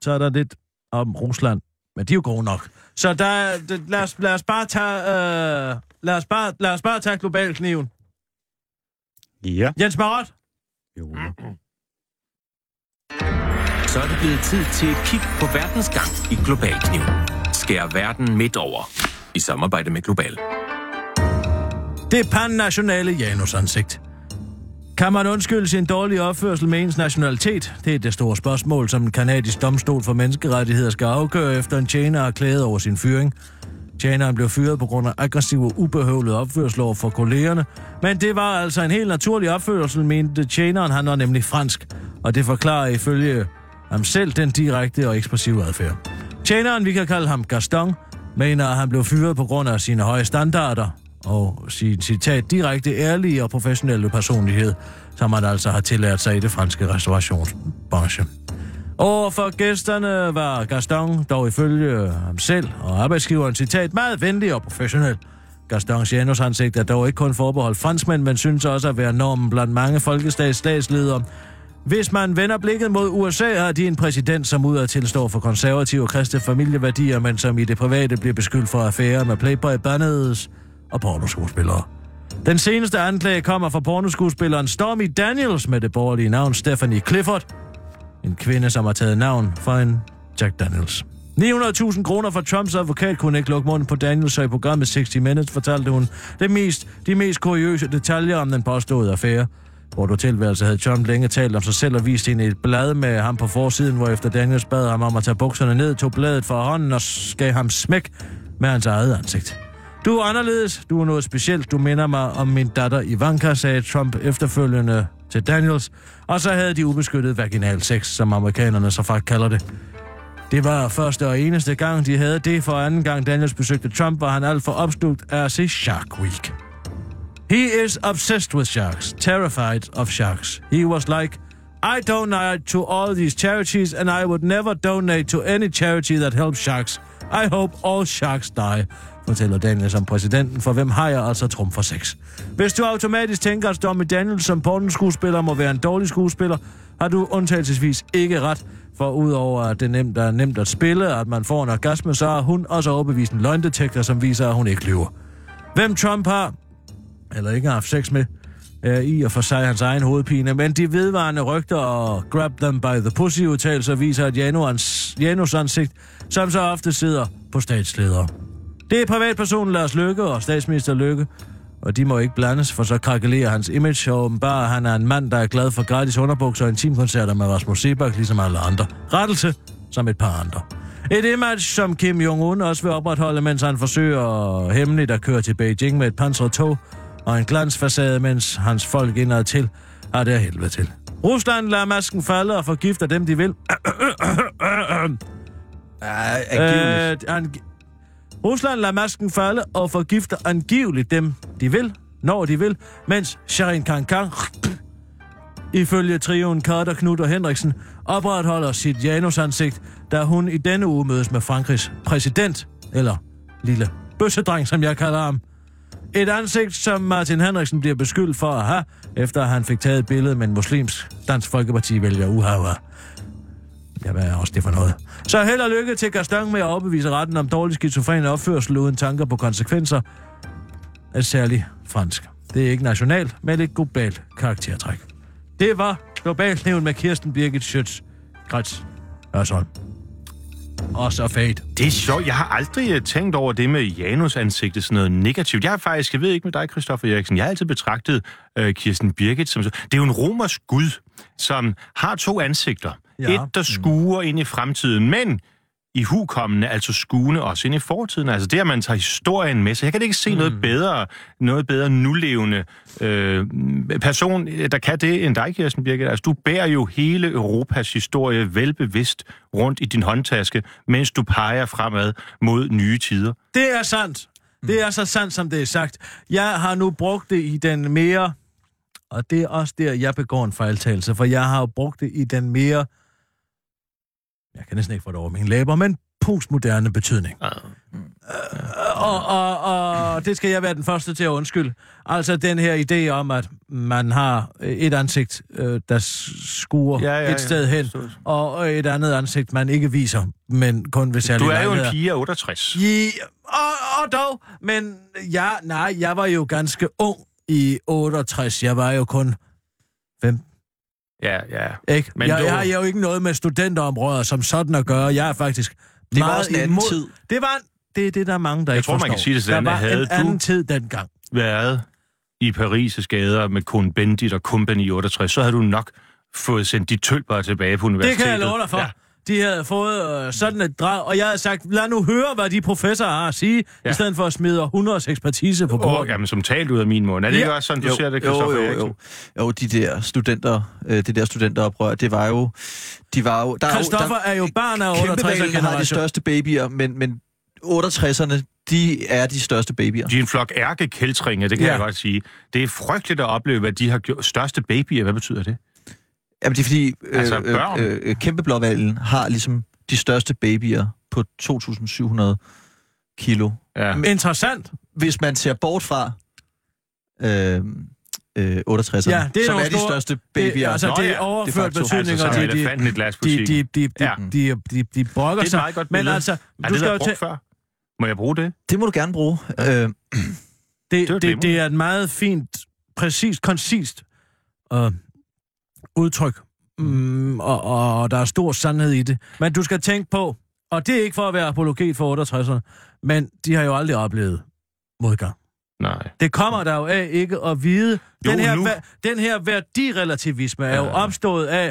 så er der lidt om Rusland. Men de er jo gode nok. Så der, det, lad, os, lad os bare tage... Øh, lad, os bare, lad os bare tage globalkniven. Ja. Jens Marot. Jo. Så er det blevet tid til et kig på verdens gang i Global Kniv. Skær verden midt over. I samarbejde med Global. Det pan-nationale Janus-ansigt. Kan man undskylde sin dårlige opførsel med ens nationalitet? Det er det store spørgsmål, som en kanadisk domstol for menneskerettigheder skal afgøre efter en tjener er klaget over sin fyring. Tjeneren blev fyret på grund af aggressiv og ubehøvlet opførsel over for kollegerne, men det var altså en helt naturlig opførsel, mente tjeneren, han var nemlig fransk, og det forklarer ifølge ham selv den direkte og ekspressive adfærd. Tjeneren, vi kan kalde ham Gaston, mener, at han blev fyret på grund af sine høje standarder og sin citat direkte ærlige og professionelle personlighed, som han altså har tillært sig i det franske restaurationsbranche. Over for gæsterne var Gaston dog ifølge ham selv og arbejdsgiveren citat meget venlig og professionel. Gaston Janus ansigt er dog ikke kun forbeholdt franskmænd, men synes også at være normen blandt mange folkestats. Hvis man vender blikket mod USA, har de en præsident, som ud af tilstår for konservative og kristne familieværdier, men som i det private bliver beskyldt for affære med Playboy Banners og pornoskuespillere. Den seneste anklage kommer fra pornoskuespilleren Stormy Daniels med det borgerlige navn Stephanie Clifford, en kvinde, som har taget navn for en Jack Daniels. 900.000 kroner fra Trumps advokat kunne ikke lukke munden på Daniels, så i programmet 60 Minutes fortalte hun det mest, de mest kuriøse detaljer om den påståede affære. Hvor du tilværelse havde Trump længe talt om sig selv og vist hende et blad med ham på forsiden, hvor efter Daniels bad ham om at tage bukserne ned, tog bladet fra hånden og gav ham smæk med hans eget ansigt. Du er anderledes, du er noget specielt, du minder mig om min datter Ivanka, sagde Trump efterfølgende til Daniels, og så havde de ubeskyttet vaginal sex, som amerikanerne så faktisk kalder det. Det var første og eneste gang, de havde det. For anden gang Daniels besøgte Trump, var han alt for opslugt af at se Shark Week. He is obsessed with sharks, terrified of sharks. He was like, I donate to all these charities, and I would never donate to any charity that helps sharks. I hope all sharks die, fortæller Daniel som præsidenten, for hvem har jeg altså trum for sex. Hvis du automatisk tænker, at Stormy Daniels som pornoskuespiller må være en dårlig skuespiller, har du undtagelsesvis ikke ret, for udover at det nemt er nemt at spille, at man får en orgasme, så har hun også overbevist en løgndetektor, som viser, at hun ikke lyver. Hvem Trump har, eller ikke har haft sex med, er i og for sig hans egen hovedpine, men de vedvarende rygter og grab them by the pussy udtalelser viser, at Janus, Janus ansigt, som så ofte sidder på statsledere. Det er privatpersonen Lars Løkke og statsminister Løkke, og de må ikke blandes, for så krakelerer hans image, og åbenbart han er en mand, der er glad for gratis underbukser og intimkoncerter med Rasmus Sebak, ligesom alle andre. Rettelse som et par andre. Et image, som Kim Jong-un også vil opretholde, mens han forsøger hemmeligt at køre til Beijing med et pansret tog og en glansfacade, mens hans folk indad til har det helvede til. Rusland lader masken falde og forgifter dem, de vil. Ja, angiveligt. Øh, han, Rusland lader masken falde og forgifter angiveligt dem, de vil, når de vil, mens Sharin Kankan, ifølge trioen Carter, Knud og Henriksen, opretholder sit janusansigt, da hun i denne uge mødes med Frankrigs præsident, eller lille bøssedreng, som jeg kalder ham. Et ansigt, som Martin Henriksen bliver beskyldt for at have, efter han fik taget et billede med en muslims Dansk Folkeparti vælger Uhawa. Ja, hvad er også det for noget? Så held og lykke til Gaston med at overbevise retten om dårlig skizofren opførsel uden tanker på konsekvenser af særlig fransk. Det er ikke nationalt, men et globalt karaktertræk. Det var globalt med Kirsten Birgit Schøtz. Græts. Hørsholm. Og så fade. Det er sjovt. Jeg har aldrig øh, tænkt over det med Janus ansigtet, sådan noget negativt. Jeg har faktisk, jeg ved ikke med dig, Christoffer Eriksen, jeg har altid betragtet øh, Kirsten Birgit som så. Det er jo en romersk gud, som har to ansigter. Ja. Et, der skuer ind i fremtiden, men i hukommende, altså skuende også ind i fortiden. Altså det, at man tager historien med sig. Jeg kan ikke se mm. noget bedre, noget bedre nulevende øh, person, der kan det end dig, Kirsten Birgit. Altså du bærer jo hele Europas historie velbevidst rundt i din håndtaske, mens du peger fremad mod nye tider. Det er sandt. Det er så sandt, som det er sagt. Jeg har nu brugt det i den mere... Og det er også der, jeg begår en fejltagelse, for jeg har jo brugt det i den mere... Jeg kan næsten ikke få det over mine læber, men postmoderne betydning. Ja. Og, og, og det skal jeg være den første til at undskylde. Altså den her idé om, at man har et ansigt, øh, der skuer Ja, ja, ja. et sted hen, og et andet ansigt, man ikke viser, men kun ved særlige Du er jo en pige af 68. Ja, og, og dog, men ja, nej, jeg var jo ganske ung i 68. Jeg var jo kun fem, Ja, ja. ikke? Men jeg, dog- jeg har jo ikke noget med studenterområder som sådan at gøre. Jeg er faktisk Det var meget også en anden imod. tid. Det var det er det, der er mange, der Jeg ikke tror, man forstår. kan sige det sådan, Der at var havde en du- anden tid dengang. været i Paris' gader med Kohn Bendit og Company i 68, så havde du nok fået sendt de tølper tilbage på Det universitetet. kan jeg love dig for. Ja. De havde fået øh, sådan et drag, og jeg havde sagt, lad nu høre, hvad de professorer har at sige, ja. I stedet for at smide 100 ekspertise på bordet. jamen, som talt ud af min mund. Er det Ja. ikke også sådan, du jo, ser det, jo, Christoffer jo, Eriksen? jo. Jo, de der studenter, øh, det der studenteroprør, det var jo... De var jo der er jo- Christoffer der, er jo barn af Kæmpevalget 68 har de største babyer, men, men 68'erne, de er de største babyer. De er en flok ærkekæltringe, det kan Ja. jeg godt sige. Det er frygteligt at opleve, hvad de har gjort. Største babyer, hvad betyder det? Jamen, det er fordi, Altså, øh, børn. øh, øh, kæmpeblåvalgen har ligesom de største babyer på 2.700 kilo. Ja. Interessant. Hvis man ser bort fra øh, øh, 68'erne, Ja, det er som er de store- største Det, babyer. altså, Nå det er overført de facto. betydning, og de, de, de, de, de, de, de, de, de brokker Det er et sig. meget godt Men altså, Er du det skal jo brugt til, før? Må jeg bruge det? Det må du gerne bruge. Øh, det, det, det, glimrende. er et meget fint, præcist, koncist øh, udtryk, mm, og, og der er stor sandhed i det. Men du skal tænke på, og det er ikke for at være apologet for 68'erne, men de har jo aldrig oplevet modgang. Nej. Det kommer der jo af ikke at vide. Jo, Den her, nu. den her værdirelativisme er jo Ja. opstået af,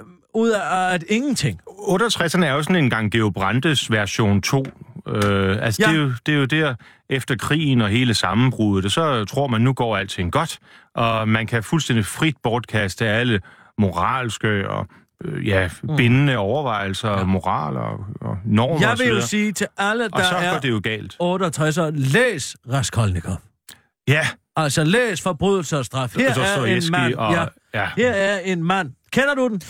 øh, ud af at ingenting. 68'erne er jo sådan en gang Geo Brandes version 2. Øh, altså, Ja. ja. det, er jo, det er jo der, efter krigen og hele sammenbruddet, så tror man, nu går alting godt, og man kan fuldstændig frit bortkaste alle moralske og øh, ja, bindende overvejelser, ja. moral og, og normer Jeg og så vil jo sige til alle, Og der så går er det jo galt. 68'er, læs Raskolnikov. Ja, Altså læs forbrydelse og straf. Her er en mand. og... Ja, ja. her er en mand. Kender du den?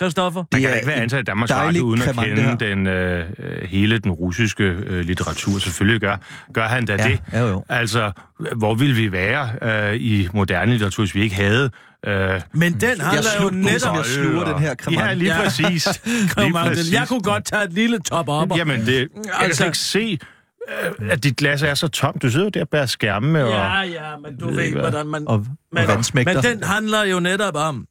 Christoffer? Der Det kan er ikke være ansat i Danmarks Radio uden at kende den, øh, hele den russiske øh, litteratur. Selvfølgelig gør, gør han da ja, det. ja, jo. Altså, hvor ville vi være øh, i moderne litteratur, hvis vi ikke havde... Øh, Men den handler jo netop... jeg sluger den her kremant. Ja, lige præcis. lige præcis. Jeg kunne godt tage et lille top op. Og... Jamen, det, jeg kan Altså- ikke se, øh, at dit glas er så tomt. Du sidder jo der og bærer skærme og... Ja, ja, men du ved hvordan man... Og, og Men, vandsmægter. men den handler jo netop om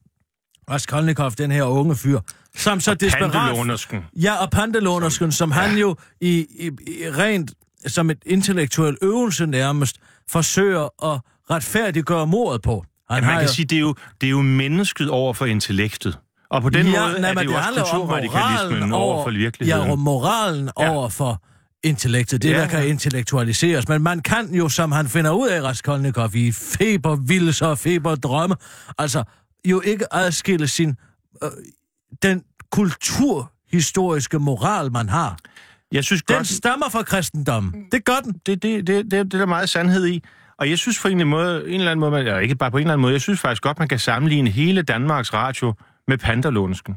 Raskolnikov, den her unge fyr, som så desperat... Pantelånersken. Ja, og pantelånersken, som ja. han jo i, i, i rent som et intellektuel øvelse nærmest forsøger at retfærdiggøre mordet på. Han Ja, man kan jo- sige, det er, jo, det er jo mennesket over for intellektet. Og på den ja, måde nej, er det jo også handler om kulturradikalismen moralen over for virkeligheden. Ja, og moralen ja. Ja. over for intellektet, det ja. Ja, der kan ja. intellektualiseres. Men man kan jo, som han finder ud af, Raskolnikov, i febervildelser og feberdrømme, altså jo ikke adskille sin, øh, den kulturhistoriske moral, man har. Jeg synes Den godt, stammer fra kristendommen. Det gør den. det, det, det, det, det er der meget sandhed i. Og jeg synes på en, eller anden måde, en eller anden måde, man, eller ikke bare på en eller anden måde, jeg synes faktisk godt, man kan sammenligne hele Danmarks Radio med Panderlånsken.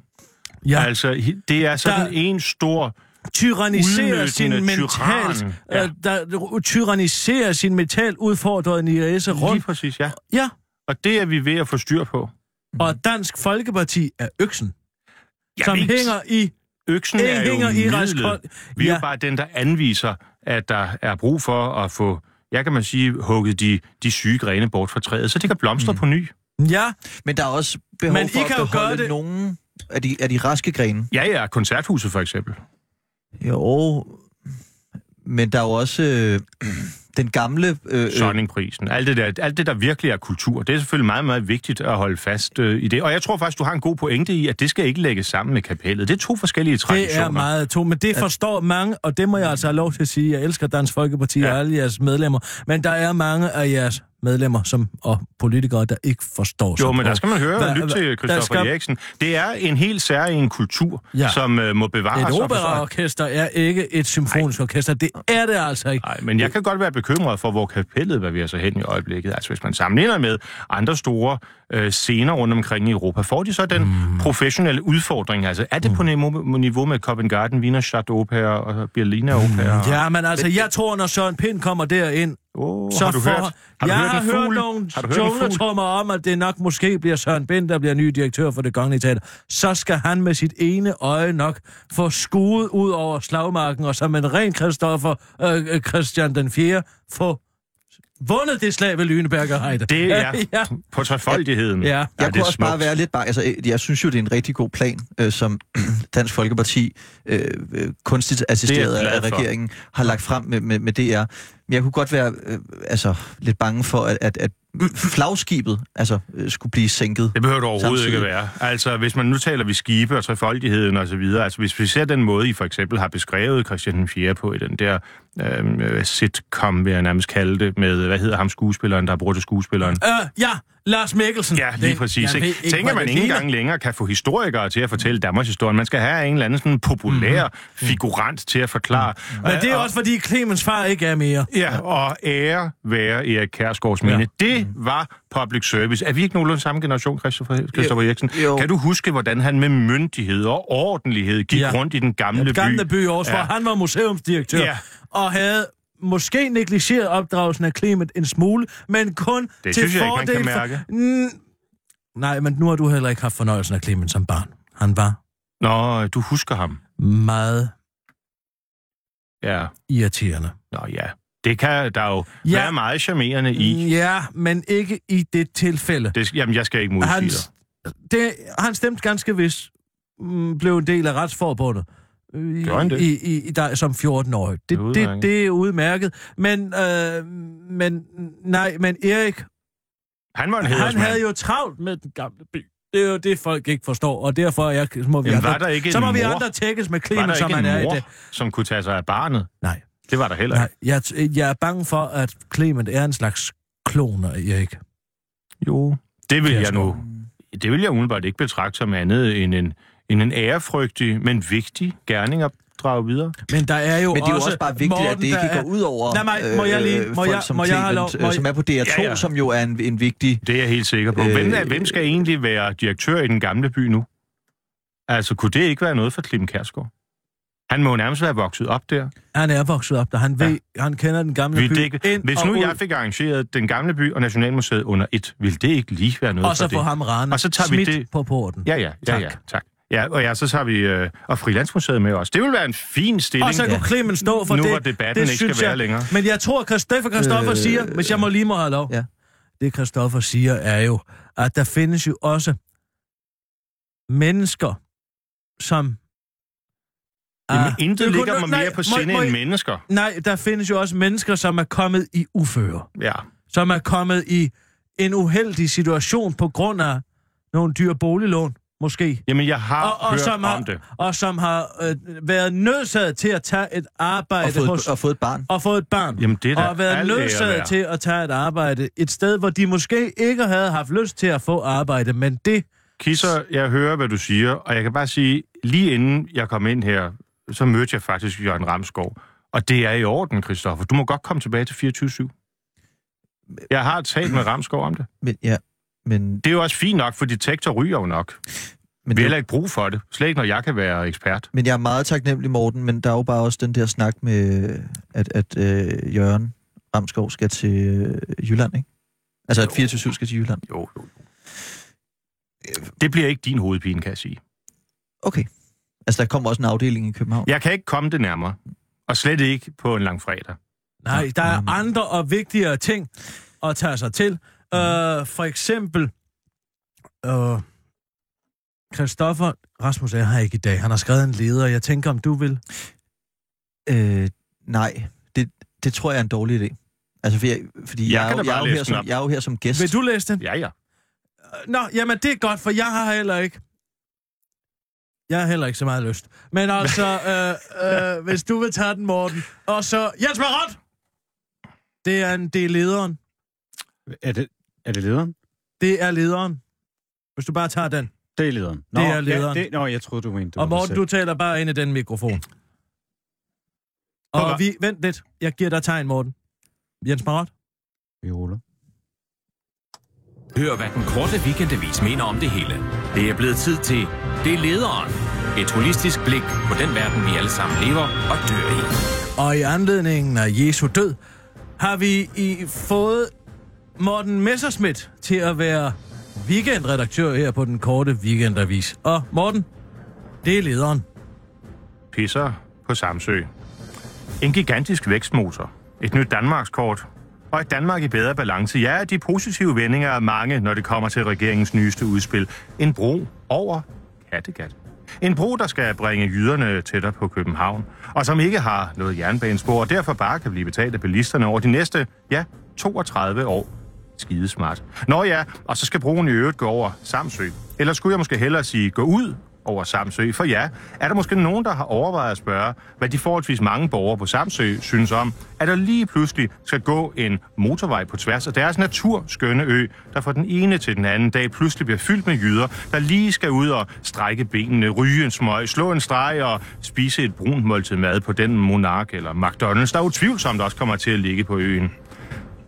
Ja. Altså, det er sådan Der- en stor... tyranniserer sin mentalt. Ja. øh, der tyranniserer sin mentalt udfordrede Lige rundt. præcis, ja. Ja, Og det er vi ved at få styr på. Og Dansk Folkeparti er øksen, som ikke- hænger i... Øksen er jo hænger i midlet. Vi er Ja. jo bare den, der anviser, at der er brug for at få, jeg kan man sige, hugget de, de syge grene bort fra træet, så det kan blomstre mm. på ny. Ja, Men der er også behov Men I for kan at beholde det- nogle af de, af de raske grene. Ja, ja, koncerthuset for eksempel. Jo, men der er jo også øh, den gamle... Øh, øh, Sonningprisen. Alt det, der, alt det, der virkelig er kultur, det er selvfølgelig meget, meget vigtigt at holde fast øh, i det. Og jeg tror faktisk, du har en god pointe i, at det skal ikke lægges sammen med kapellet. Det er to forskellige traditioner. det er meget to, men det forstår mange, og det må jeg altså have lov til at sige. Jeg elsker Dansk Folkeparti ja. Ja. og alle jeres medlemmer, men der er mange af jeres medlemmer som, og politikere, der ikke forstår Jo, sig men på. der skal man høre og lytte til Christoffer skal- Eriksen. Det er en helt særlig kultur, Ja. som øh, må bevares. Et operaorkester er ikke et symfonisk orkester. Det er det altså ikke. Nej, men jeg kan godt være bekymret for, hvor kapellet bevæger sig hen i øjeblikket. Altså, hvis man sammenligner med andre store øh, scener rundt omkring i Europa, får de så den mm. professionelle udfordring? Altså, er det på niveau, niveau med Covent Garden, Wiener Stadtoper og Berliner Opera? Mm, Ja, men altså, jeg tror, når Søren Pind kommer derind, Oh, så har du får... hørt, har du jeg hørt har hørt nogle jungletrummer om, at det nok måske bliver Søren Pind, der bliver ny direktør for det kongelige teater. Så skal han med sit ene øje nok få skuet ud over slagmarken, og som en ren Christoffer øh, øh, Christian den 4. få vundet det slag ved Lyneberger Heide. Det er ja. på trefoldigheden. Ja. Jeg det kunne også bare smukt. være lidt bare... Altså, jeg synes jo, det er en rigtig god plan, øh, som Dansk Folkeparti, øh, øh, kunstigt assisteret er af regeringen, har lagt frem med, med, med DR. Men jeg kunne godt være øh, altså, lidt bange for, at, at, at flagskibet altså, øh, skulle blive sænket. Det behøver det overhovedet Samtidig. ikke være. Altså, hvis man nu taler vi skibe og trefoldigheden og så videre, altså hvis vi ser den måde, I for eksempel har beskrevet Christian den 4. på i den der øh, sitcom, vil jeg nærmest kalde det, med, hvad hedder ham skuespilleren, der er brugt til skuespilleren? Øh, ja, Lars Mikkelsen. Ja, lige præcis. Ikke? ikke, Tænker man ikke engang længere kan få historikere til at fortælle Danmarks historie. Man skal have en eller anden sådan populær mm-hmm. figurant til at forklare. Men det er Og- også, fordi Clemens far ikke er mere. Ja, og ære være Erik Kærsgaards minde. Ja. Ja. Det var public service. Er vi ikke nogenlunde samme generation, Christopher, Christopher Eriksen? jo. Kan du huske, hvordan han med myndighed og ordentlighed gik Ja. ja. rundt i den gamle by? Gamle by i Aarhus, Ja. hvor han var museumsdirektør. Ja. Og havde måske negligeret opdragelsen af Clement en smule, men kun Det til synes jeg ikke, man fordel kan for... mærke. Mm, nej, men nu har du heller ikke haft fornøjelsen af Clement som barn. Han var Nå, du husker ham. meget Ja, irriterende. nå ja. Det kan der jo Ja. være meget charmerende i. Ja, men ikke i det tilfælde. Det, jamen, jeg skal ikke modsige Han, dig. det, han stemte ganske vist, mm, blev en del af retsforbundet. Øh, det? I, i, i, der, som 14-årig. Det, Det det, udmærket. det er udmærket. Men, øh, men, nej, men Erik, Han var en han havde jo travlt med den gamle by. Det er jo det, folk ikke forstår, og derfor er jeg, så må vi, Jamen, andre, der ikke så må vi mor? andre tækkes med der som en er i mor, det. som kunne tage sig af barnet? Nej, Det var der heller nej ikke. jeg, jeg er bange for, at Clement er en slags klon af Erik. Jo. Det vil jeg Kjærsgaard. nu... Det vil jeg umiddelbart ikke betragte som andet end en, end en ærefrygtig, men vigtig gerning at drage videre. Men der er jo Men det er jo også, også bare vigtigt, Morten, at det ikke der er- går ud over Nej, nej, må jeg lige- øh, må folk jeg- som må jeg have lov- Clement, må øh, jeg- som er på DR2, Ja, ja. som jo er en, en vigtig... Det er jeg helt sikker på. Øh... Hvem, er, Øh, hvem skal egentlig være direktør i den gamle by nu? Altså, kunne det ikke være noget for Clem Kærsgaard? Han må jo nærmest være vokset op der. Han er vokset op der. Han ved, ja. han kender den gamle Vil by ikke, ind hvis og nu ud, jeg fik arrangeret den gamle by og Nationalmuseet under et, vil det ikke lige være noget og så for få det? ham Rane Og så tager vi det- på porten. Ja, ja, ja, Tak. ja, tak. Ja, og ja, så tager vi øh, og Frilandsmuseet med os. Det vil være en fin stilling. Og så kunne Clement stå for Nu det. hvor debatten det ikke skal være jeg. længere. Men jeg tror, at Christoffer Christoffer øh, siger, hvis jeg må lige må have lov. Ja. Det Christoffer siger er jo, at der findes jo også mennesker, som... Jamen, er intet ligger mig mere på sinde end mennesker. Nej, der findes jo også mennesker, som er kommet i uføre. Ja. Som er kommet i en uheldig situation på grund af nogle dyre boliglån, måske. Jamen, jeg har og, og, hørt som har, om det. og som har øh, været nødsaget til at tage et arbejde Og fået, hos, og fået et barn. og fået et barn. Jamen, det er og har været nødsaget til at tage et arbejde et sted, hvor de måske ikke havde haft lyst til at få arbejde, men det... Kisser, jeg hører, hvad du siger, og jeg kan bare sige, lige inden jeg kom ind her, så mødte jeg faktisk Jørgen Ramskov. Og det er i orden, Christoffer. Du må godt komme tilbage til 24-7. Jeg har talt med Ramskov om det. Men, ja, men, Det er jo også fint nok, for detektor ryger jo nok. men, Vi har det, heller ikke brug for det. Slet ikke, når jeg kan være ekspert. men jeg er meget taknemmelig, Morten, men der er jo bare også den der snak med, at, at øh, Jørgen Ramskov skal til øh, Jylland, ikke? Altså, at 24 skal til Jylland. Jo, jo, jo. Det bliver ikke din hovedpine, kan jeg sige. Okay. Altså, der kommer også en afdeling i København. Jeg kan ikke komme det nærmere. Og slet ikke på en lang fredag. Nej, der er andre og vigtigere ting at tage sig til. Øh, for eksempel... Øh, Christoffer Rasmus er her ikke i dag. Han har skrevet en leder. Jeg tænker, om du vil... Øh, nej, det, det tror jeg er en dårlig idé. Altså, for jeg, fordi Jeg jeg, er, jo- jeg, er jo her som, jeg er jo her som gæst. Vil du læse den? Ja, ja. Nå, jamen det er godt, for jeg har heller ikke... Jeg har heller ikke så meget lyst. Men altså, øh, øh, hvis du vil tage den, Morten. Og så, Jens Marot! Det er, en, det er lederen. Er det, er det lederen? Det er lederen. Hvis du bare tager den. Det er lederen. Det er lederen. Ja, det, nå, jeg troede, du mente det Og Morten, du taler bare ind i den mikrofon. Og vi... Vent lidt. Jeg giver dig tegn, Morten. Jens Marot. Viola. Hør, hvad den korte weekendavis mener om det hele. Det er blevet tid til Det er lederen. Et holistisk blik på den verden, vi alle sammen lever og dør i. Og i anledningen af Jesu død, har vi i fået Morten Messerschmidt til at være weekendredaktør her på den korte weekendavis. Og Morten, det er lederen. Pisser på Samsø. En gigantisk vækstmotor. Et nyt Danmarkskort. Og et Danmark i bedre balance. Ja, de positive vendinger er mange, når det kommer til regeringens nyeste udspil. En bro over Kattegat. En bro, der skal bringe jyderne tættere på København, og som ikke har noget jernbanespor, og derfor bare kan blive betalt af bilisterne over de næste, ja, 32 år skidesmart. Nå ja, og så skal broen i øvrigt gå over Samsø. Eller skulle jeg måske hellere sige gå ud over Samsø? For ja, er der måske nogen, der har overvejet at spørge, hvad de forholdsvis mange borgere på Samsø synes om, at der lige pludselig skal gå en motorvej på tværs af deres naturskønne ø, der fra den ene til den anden dag pludselig bliver fyldt med jyder, der lige skal ud og strække benene, ryge en smøg, slå en streg og spise et brunt måltid mad på den monark eller McDonald's, der utvivlsomt også kommer til at ligge på øen.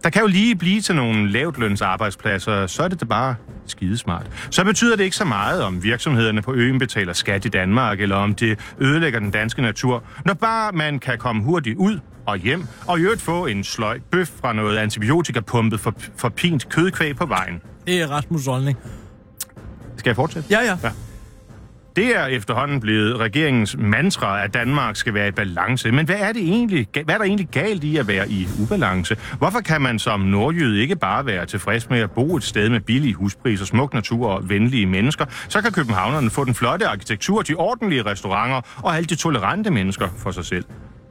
Der kan jo lige blive til nogle lavtløns arbejdspladser, så er det da bare skidesmart. Så betyder det ikke så meget, om virksomhederne på øen betaler skat i Danmark, eller om det ødelægger den danske natur, når bare man kan komme hurtigt ud og hjem, og i øvrigt få en sløj bøf fra noget antibiotikapumpet for, for pint kødkvæg på vejen. Det er Rasmus' holdning. Skal jeg fortsætte? Ja, ja. Ja. Det er efterhånden blevet regeringens mantra, at Danmark skal være i balance. Men hvad er, det egentlig, hvad er der egentlig galt i at være i ubalance? Hvorfor kan man som nordjyde ikke bare være tilfreds med at bo et sted med billige huspriser, smuk natur og venlige mennesker? Så kan københavnerne få den flotte arkitektur, de ordentlige restauranter og alle de tolerante mennesker for sig selv.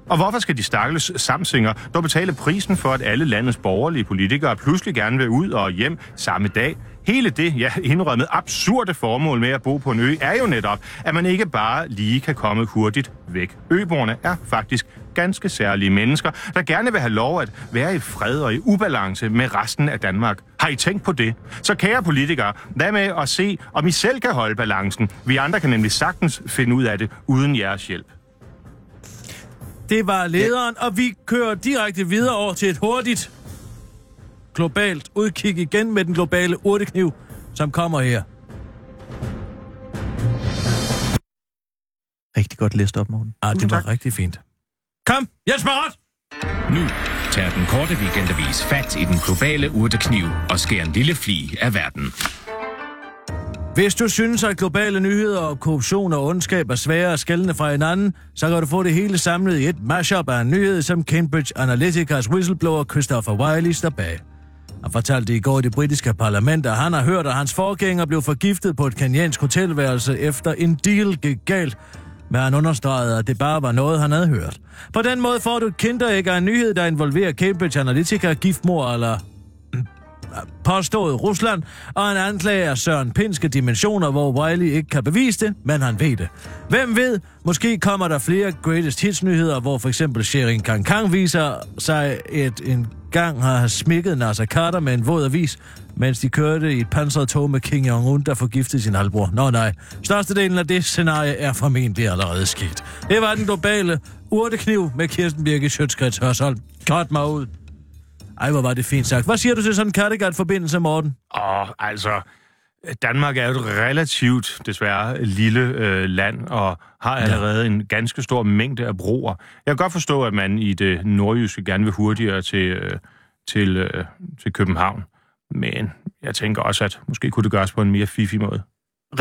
Og hvorfor skal de stakkels samsinger dog betale prisen for, at alle landets borgerlige politikere pludselig gerne vil ud og hjem samme dag? Hele det, ja, indrømmet absurde formål med at bo på en ø, er jo netop, at man ikke bare lige kan komme hurtigt væk. Øboerne er faktisk ganske særlige mennesker, der gerne vil have lov at være i fred og i ubalance med resten af Danmark. Har I tænkt på det? Så kære politikere, hvad med at se, om I selv kan holde balancen? Vi andre kan nemlig sagtens finde ud af det uden jeres hjælp. Det var lederen, og vi kører direkte videre over til et hurtigt globalt udkig igen med den globale urtekniv, som kommer her. Rigtig godt læst op, Morten. Ah, det var tak. rigtig fint. Kom, Jens Marat! Nu tager den korte weekendavis fat i den globale urtekniv og skærer en lille fli af verden. Hvis du synes, at globale nyheder og korruption og ondskab er svære at skælne fra hinanden, så kan du få det hele samlet i et mashup af en nyhed, som Cambridge Analyticas whistleblower Christopher Wiley står bag. Han fortalte i går i det britiske parlament, at han har hørt, at hans forgænger blev forgiftet på et kenyansk hotelværelse efter en deal gik galt, men han understregede, at det bare var noget, han havde hørt. På den måde får du et kinderæg af en nyhed, der involverer Cambridge Analytica, giftmor eller mm, påstået Rusland, og en anklage af Søren Pinske dimensioner, hvor Wiley ikke kan bevise det, men han ved det. Hvem ved, måske kommer der flere greatest hits nyheder, hvor for eksempel Sherin Kang Kang viser sig et en gang har smækket Nasser Carter med en våd avis, mens de kørte i et pansret tog med King Jong-un, der forgiftede sin halvbror. Nå nej, størstedelen af det scenarie er formentlig allerede sket. Det var den globale urtekniv med Kirsten Birke Sjøtskrets Hørsholm. Godt mig ud. Ej, hvor var det fint sagt. Hvad siger du til sådan en Kattegat-forbindelse, Morten? Og altså, Danmark er jo et relativt, desværre, lille øh, land, og har allerede en ganske stor mængde af broer. Jeg kan godt forstå, at man i det nordjyske gerne vil hurtigere til, øh, til, øh, til København. Men jeg tænker også, at måske kunne det gøres på en mere fifi måde.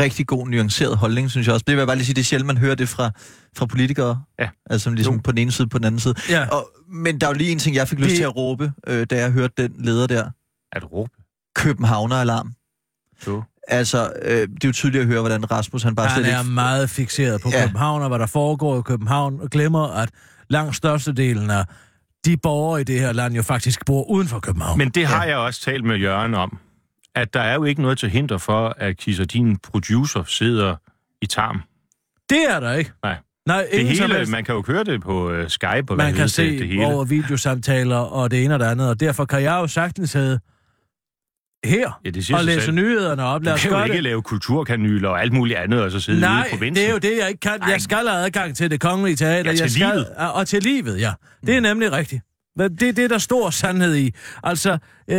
Rigtig god, nuanceret holdning, synes jeg også. Det vil jeg bare lige sige, det er sjældent, man hører det fra, fra politikere. Ja. Altså ligesom Jo. på den ene side, på den anden side. Ja. Og, men der er jo lige en ting, jeg fik lyst Det- til at råbe, øh, da jeg hørte den leder der. At råbe. Københavner-alarm. Så. Altså, øh, det er jo tydeligt at høre, hvordan Rasmus han bare Han slet er ikke... meget fixeret på Ja. ja. København og hvad der foregår i København, og glemmer, at langt størstedelen af de borgere i det her land jo faktisk bor uden for København. Men det har jeg også talt med Jørgen om, at der er jo ikke noget til hinder for, at Kisser, din producer, sidder i tarm. det er der ikke. Nej. Nej, Det hele, man kan jo køre det på uh, Skype, og hvad man hedder kan se det, det hele. over videosamtaler og det ene og det andet, og derfor kan jeg jo sagtens sidde her Ja, det siger og læse selv. nyhederne op. Lad Du kan jo ikke det. lave kulturkanyler og alt muligt andet, og så sidde ude i Nej, provinsen. det er jo det, jeg ikke kan. Jeg skal have adgang til det kongelige teater. Ja, til jeg skal, livet. Og til livet, ja. Det er nemlig rigtigt. Det, det er der stor sandhed i. Altså, øh,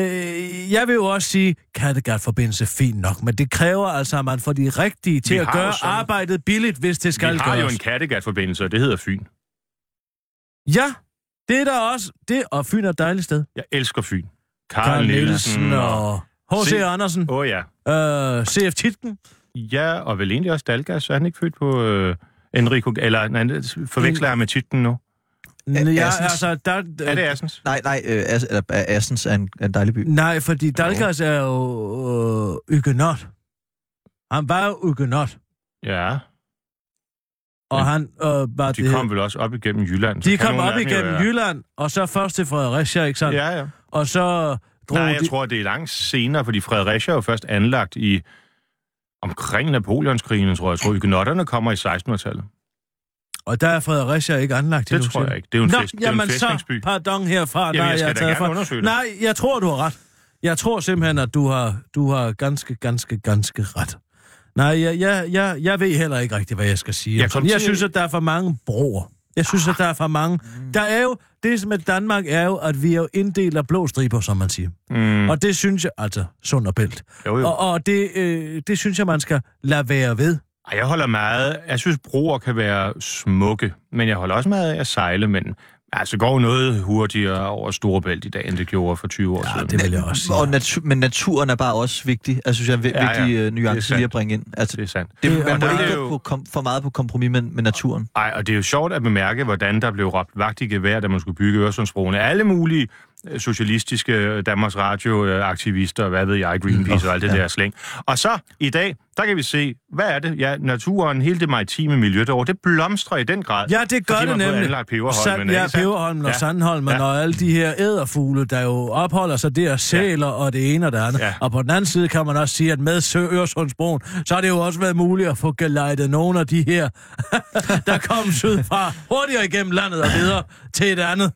jeg vil jo også sige, Kattegat-forbindelse fint nok, men det kræver altså, at man får de rigtige til Vi at gøre sådan- arbejdet billigt, hvis det skal Vi har gøres. jo en Kattegat-forbindelse, og det hedder Fyn. Ja, det er der også. Det, og Fyn er et dejligt sted. Jeg elsker Fyn. Karl, Nielsen Nielsen og H.C. Se- Andersen. Åh oh, ja. Øh, C.F. Titken. Ja, og vel egentlig også Dalgas. Er han ikke født på øh, Enrico... Eller nej, forveksler jeg med titlen nu? Ja, Assens. altså, der, Er det Assens? Nej, nej, øh, As, eller, Assens er en, er en dejlig by. Nej, fordi Dalgas er jo øh, Huguenot. Han var jo Huguenot. Ja. Og Men han øh, var De det... kom vel også op igennem Jylland. så de kom op igennem Jylland, og så først til Fredericia, ikke sandt? Ja, ja. Og så Nej, jeg de... tror, det er langt senere, fordi Fredericia er jo først anlagt i omkring Napoleonskrigen, tror jeg. Jeg tror, Huguenotterne kommer i 1600-tallet. Og der er Fredericia ikke anlagt Det tror jeg ikke. Det er jo en, Nå, fest, det er en jamen så, pardon herfra, Jamen, der jeg skal jeg da taget gerne for. undersøge det. Nej, jeg tror, du har ret. Jeg tror simpelthen, at du har, du har ganske, ganske, ganske ret. Nej, jeg, jeg, jeg, jeg ved heller ikke rigtigt, hvad jeg skal sige. Jeg Jeg, jeg til- synes, at der er for mange broer. Jeg synes, at der er for mange. Der er jo, det med Danmark er jo, at vi er jo inddeler blå striber, som man siger. Mm, Og det synes jeg, altså sund og bælt. jo, jo. Og, og det, øh, det synes jeg, man skal lade være ved. Ej, Jeg holder meget... Jeg synes, broer kan være smukke, men jeg holder også meget af at sejle, men altså går jo noget hurtigere over Storebælt i dag, end det gjorde for 20 år Ja, siden. det vil jeg også sige. Og natu- men naturen er bare også vigtig. Jeg synes, jeg er en Ja, ja. vigtig øh, Det nuance lige at bringe ind. Altså, Det er sandt. det, man må og der ikke gå jo- på kom, for meget på kompromis med, med naturen. Ej, og det er jo sjovt at bemærke, hvordan der blev råbt vagt i gevær, da man skulle bygge Øresundsbroen. Alle mulige socialistiske øh, Danmarks Radio-aktivister, hvad ved jeg, Greenpeace og alt det ja. der slæng. Og så i dag, der kan vi se, hvad er det? Ja, naturen, hele det maritime miljø derovre, det blomstrer i den grad. Ja, det gør det nemlig. Peberholmen, Sand, ja? Peberholmen og Ja. Sandholmen Ja. og alle de her æderfugle, der jo opholder sig der, sæler og det ene og det andet. Ja. Og på den anden side kan man også sige, at med Sø Øresundsbroen, så har det jo også været muligt at få gelejtet nogle af de her, der kom sydfra, hurtigere igennem landet og videre til et andet.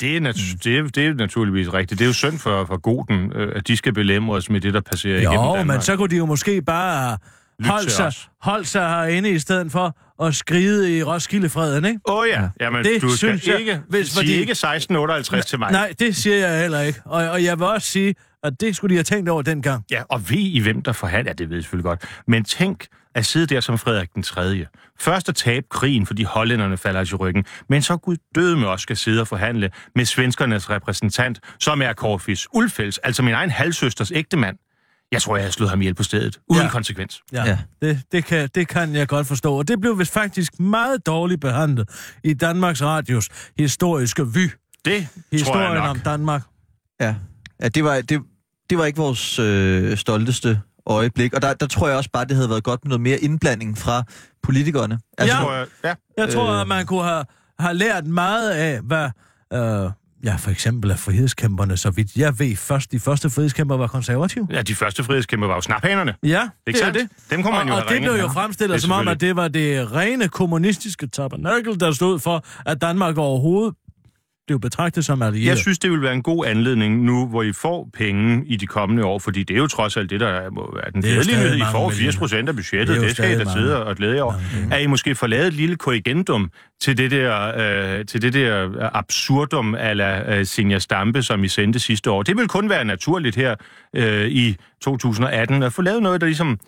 Det er, nat- det, er, det er naturligvis rigtigt. Det er jo synd for, for Goten, øh, at de skal belemres med det, der passerer igennem Jo, Danmark. men så kunne de jo måske bare holde sig, holde sig herinde i stedet for at skride i Roskildefreden, ikke? Åh oh, ja, Jamen, Det du skal synes jeg, ikke, hvis- fordi- ikke 1658 til mig. Nej, det siger jeg heller ikke. Og, og jeg vil også sige, at det skulle de have tænkt over dengang. Ja, og ved I, hvem der forhandler? Ja, det ved I selvfølgelig godt. Men tænk at sidde der som Frederik den 3. Først at tabe krigen, fordi hollænderne falder os i ryggen, men så Gud døde med os skal sidde og forhandle med svenskernes repræsentant, som er Korfis Ulfels, altså min egen halvsøsters ægtemand. Jeg tror, jeg har slået ham ihjel på stedet, uden Ja. konsekvens. Ja, Ja. Det, det, kan, det kan jeg godt forstå. Og det blev vist faktisk meget dårligt behandlet i Danmarks Radios historiske vy. Det tror jeg Historien nok. om Danmark. Ja, ja det, var, det, det var ikke vores øh, stolteste øjeblik. Og der, der tror jeg også bare, det havde været godt med noget mere indblanding fra politikerne. Altså, Ja. Tror jeg, ja. Jeg tror, Øh. at man kunne have, have lært meget af, hvad... Øh, ja, for eksempel af frihedskæmperne, så vidt jeg ved, først de første frihedskæmper var konservative. ja, de første frihedskæmper var jo snaphanerne. Ja, Ikke det er sandt? det. Dem kunne man og, jo og have det blev jo Ja. fremstillet er som om, at det var det rene kommunistiske tabernakel, der stod for, at Danmark overhovedet blev betragtet som allieret. Jeg synes, det vil være en god anledning nu, hvor I får penge i de kommende år, fordi det er jo trods alt det, der er- må være den er glædelige nyhed. I får millioner. 80 procent af Det budgettet, er det, det skal I da sidde og glæde jer over. At I måske får lavet et lille korrigendum til det der, øh, til det der øh, absurdum ala øh, Senior Stampe, som I sendte sidste år. Det vil kun være naturligt her øh, i 2018 at få lavet noget, der ligesom...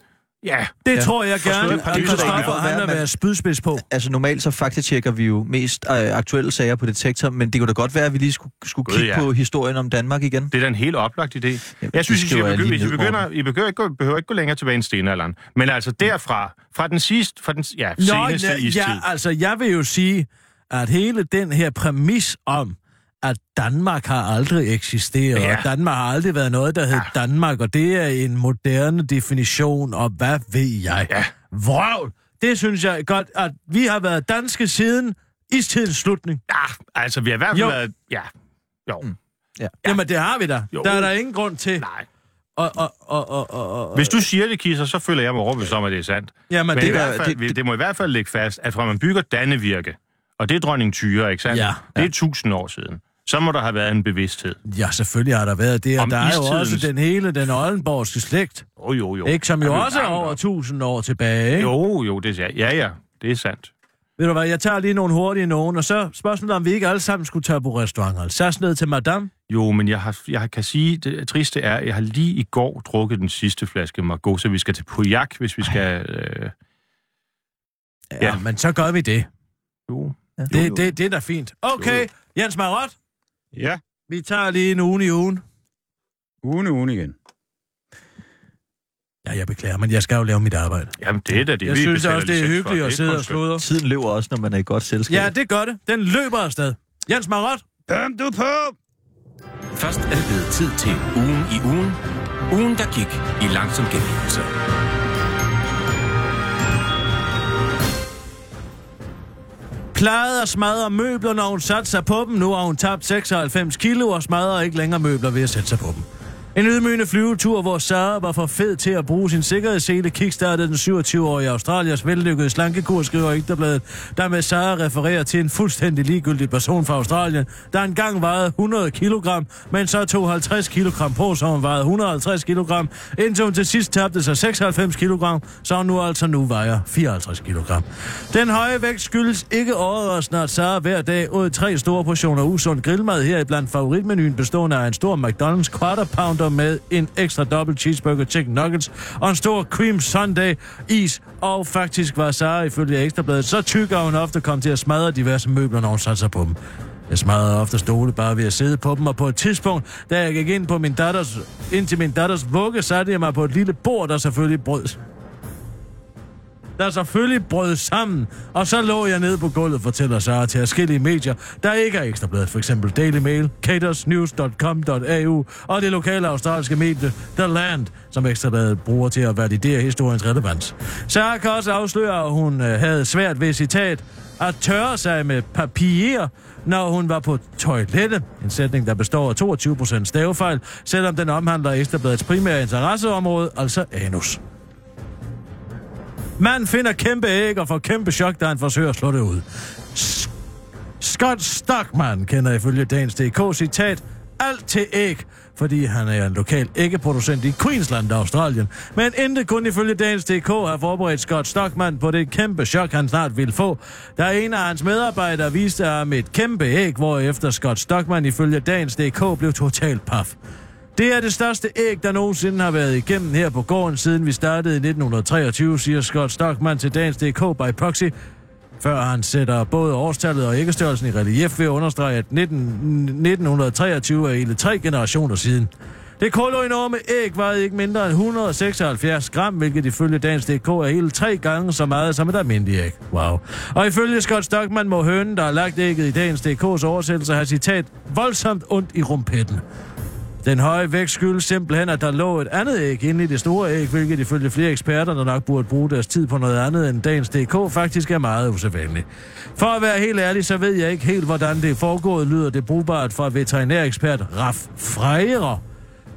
Ja, Det Ja. tror jeg gerne, kan han være, vil være spydspids på. altså normalt så faktatjekker vi jo mest øh, aktuelle sager på Detektor, men det kunne da godt være, at vi lige skulle, skulle kigge ja. på historien om Danmark igen. det er da en helt oplagt idé. Jamen, Jeg synes, I skal jeg begynde, I begynder. I behøver ikke, gå- behøver ikke gå længere tilbage end stenalderen. Men altså derfra, fra den sidste, fra den ja, Nå, seneste ja, istid. ja, altså jeg vil jo sige, at hele den her præmis om, at Danmark har aldrig eksisteret, Ja. og Danmark har aldrig været noget, der hed Danmark, og det er en moderne definition, og hvad ved jeg? Ja. Vrøvl! Det synes jeg godt, at vi har været danske siden istidens slutning. Ja, altså vi har i hvert fald Jo. været... Ja, jo. Mm. Ja. Jamen, det har vi da. Jo. Der er der ingen grund til. Nej. Og, og, og, og, og, og, Hvis du siger det, Kisser, så føler jeg mig overbevist om, at det er sandt. jamen, Men det, hvert fald, det, det må i hvert fald ligge fast, at fra man bygger Dannevirke, og det er dronning Tyre, ikke sandt? Ja. Det er tusind år siden. Så må der have været en bevidsthed. Ja, selvfølgelig har der været det, og Om der er jo også den hele, den oldenborgske slægt, Jo, jo, jo. ikke, som jo Ja, også er over. 1000 år tilbage. Ikke? Jo, jo, det er Ja, ja, det er sandt. Ved du hvad, jeg tager lige nogle hurtige nogen, og så spørgsmålet om vi ikke alle sammen skulle tage på restauranter. Sæs ned til madame. Jo, men jeg, har, jeg kan sige, det triste er, at jeg har lige i går drukket den sidste flaske Margot, så vi skal til Pauillac, hvis vi skal... Øh, Ja, Ja. men så gør vi det. jo. Det, det, det er da fint. Okay, Jens Marot, Ja, vi tager lige en uge i ugen. ugen ugen igen. Ja, jeg beklager, men jeg skal jo lave mit arbejde. Jamen, det er da det, Jeg vi synes betaler også, det er licens for. hyggeligt at sidde og sludre. Tiden løber også, når man er i godt selskab. Ja, det gør det. Den løber afsted. Jens Marot, Bøm du på! Først er det blevet tid til ugen i ugen. Ugen, der gik i langsom gengivelse. Plejede at smadre møbler, når hun satte sig på dem. Nu har hun tabt 96 kilo og smadrer ikke længere møbler ved at sætte sig på dem. En ydmygende flyvetur, hvor Sara var for fed til at bruge sin sikkerhedssele, kickstartede den 27-årige Australiers vellykkede slankekur, skriver Ægterbladet, der med Sara refererer til en fuldstændig ligegyldig person fra Australien, der engang vejede 100 kg, men så tog 50 kg på, så hun vejede 150 kg, indtil hun til sidst tabte sig 96 kg, så hun nu altså nu vejer 54 kg. Den høje vægt skyldes ikke overraskende, at Sara hver dag åd tre store portioner usund grillmad her blandt favoritmenuen bestående af en stor McDonald's quarter pounder med en ekstra dobbelt cheeseburger chicken nuggets og en stor cream sundae is. Og faktisk var Sara ifølge Ekstrabladet så tyk, at hun ofte kom til at smadre diverse møbler, når hun satte sig på dem. Jeg smadrede ofte stole bare ved at sidde på dem, og på et tidspunkt, da jeg gik ind, på min datters, ind til min datters vugge, satte jeg mig på et lille bord, der selvfølgelig brød der selvfølgelig brød sammen, og så lå jeg nede på gulvet, fortæller Sara til forskellige medier, der ikke er ekstrabladet, for eksempel Daily Mail, catersnews.com.au og det lokale australske medie The Land, som ekstrabladet bruger til at validere historiens relevans. Sara kan også afsløre, at hun øh, havde svært ved citat at tørre sig med papir, når hun var på toilettet. En sætning, der består af 22% stavefejl, selvom den omhandler Ekstrabladets primære interesseområde, altså anus. Man finder kæmpe æg og får kæmpe chok, da han forsøger at slå det ud. S- Scott Stockman kender ifølge dagens DK citat alt til æg, fordi han er en lokal æggeproducent i Queensland, Australien. Men intet kun ifølge dagens DK har forberedt Scott Stockman på det kæmpe chok, han snart vil få. Der en af hans medarbejdere viste ham et kæmpe æg, hvorefter Scott Stockman ifølge dagens DK blev totalt paf. Det er det største æg, der nogensinde har været igennem her på gården, siden vi startede i 1923, siger Scott Stockman til dagens DK by proxy, før han sætter både årstallet og æggestørrelsen i relief ved at understrege, at 19, 1923 er hele tre generationer siden. Det koloenorme æg vejede ikke mindre end 176 gram, hvilket ifølge dagens DK er hele tre gange så meget som et almindeligt æg. Wow. Og ifølge Scott Stockman må hønen, der har lagt ægget i dagens DK's oversættelse, have citat voldsomt ondt i rumpetten. Den høje vægt skyldes simpelthen, at der lå et andet æg inde i det store æg, hvilket ifølge flere eksperter, der nok burde bruge deres tid på noget andet end dagens DK, faktisk er meget usædvanligt. For at være helt ærlig, så ved jeg ikke helt, hvordan det er foregået, lyder det brugbart fra veterinærekspert Raf Freire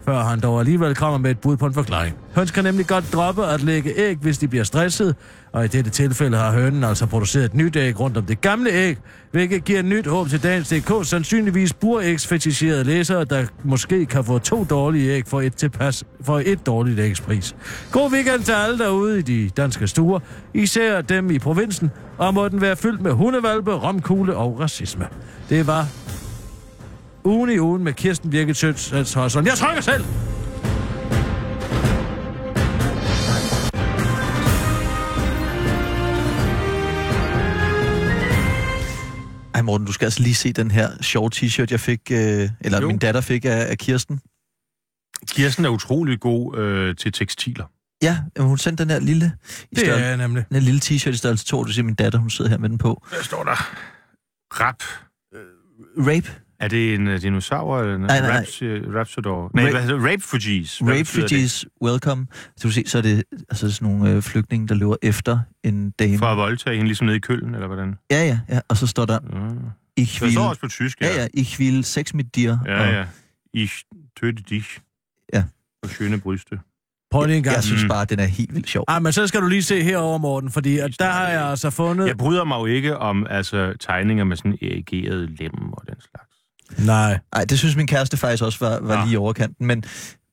før han dog alligevel kommer med et bud på en forklaring. Høns kan nemlig godt droppe at lægge æg, hvis de bliver stresset, og i dette tilfælde har hønen altså produceret et nyt æg rundt om det gamle æg, hvilket giver nyt håb til dagens sandsynligvis burægsfetischerede læsere, der måske kan få to dårlige æg for et, tilpas, for et dårligt ægspris. God weekend til alle derude i de danske stuer, især dem i provinsen, og må den være fyldt med hundevalpe, romkugle og racisme. Det var ugen i ugen med Kirsten Birgit Sjøtsats Højsson. Jeg trykker selv! Ej, Morten, du skal altså lige se den her sjove t-shirt, jeg fik, øh, eller Jo. min datter fik af, af Kirsten. Kirsten er utrolig god øh, til tekstiler. Ja, hun sendte den her lille, i Det størrelse- er jeg nemlig. den her lille t-shirt i størrelse 2. Du ser min datter, hun sidder her med den på. Der står der rap. Rape. Er det en uh, dinosaur eller en Nej, nej, nej. Raps, uh, Rapsodor? Nej, Ra- hvad hedder det? Rapefugees. Hvad Rape betyder det? refugees, welcome. Så du se, så er det altså sådan nogle øh, flygtninge, der løber efter en dame. For at voldtage hende ligesom nede i køllen, eller hvordan? Ja, ja, ja. Og så står der, Mm. ich Det will... står også på tysk, Ja, ja, ich will sex mit dir. Ja, Og ja. Ich töte dich. Ja. Og skønne bryste. Prøv lige en gang. Jeg synes bare, at den er helt vildt sjov. Ah, men så skal du lige se herover, Morten, fordi at der har jeg altså fundet... Jeg bryder mig jo ikke om altså, tegninger med sådan erigeret lem og den slags. Nej. Nej, det synes min kæreste faktisk også var, var Nå. lige i overkanten. Men,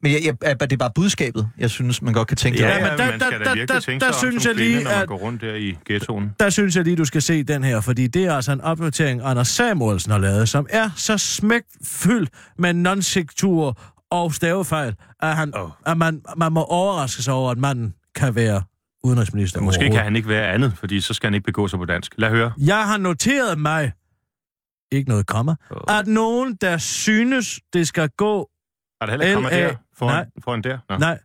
men jeg, jeg, det er bare budskabet, jeg synes, man godt kan tænke Ja, over. ja, men der- der, man skal der- da der- virkelig der- tænke der sig om synes jeg lige, kvinde, når man at- går rundt der i ghettoen. Der synes jeg lige, du skal se den her, fordi det er altså en opdatering, Anders Samuelsen har lavet, som er så smægtfyldt med non og stavefejl, at, han, Åh. at man, man må overraske sig over, at manden kan være udenrigsminister. Måske kan han ikke være andet, fordi så skal han ikke begå sig på dansk. Lad høre. Jeg har noteret mig, ikke noget komma, Åh. at nogen, der synes, det skal gå Er der heller ikke LA? der? Foran, Nej. foran der? Nå. Nej.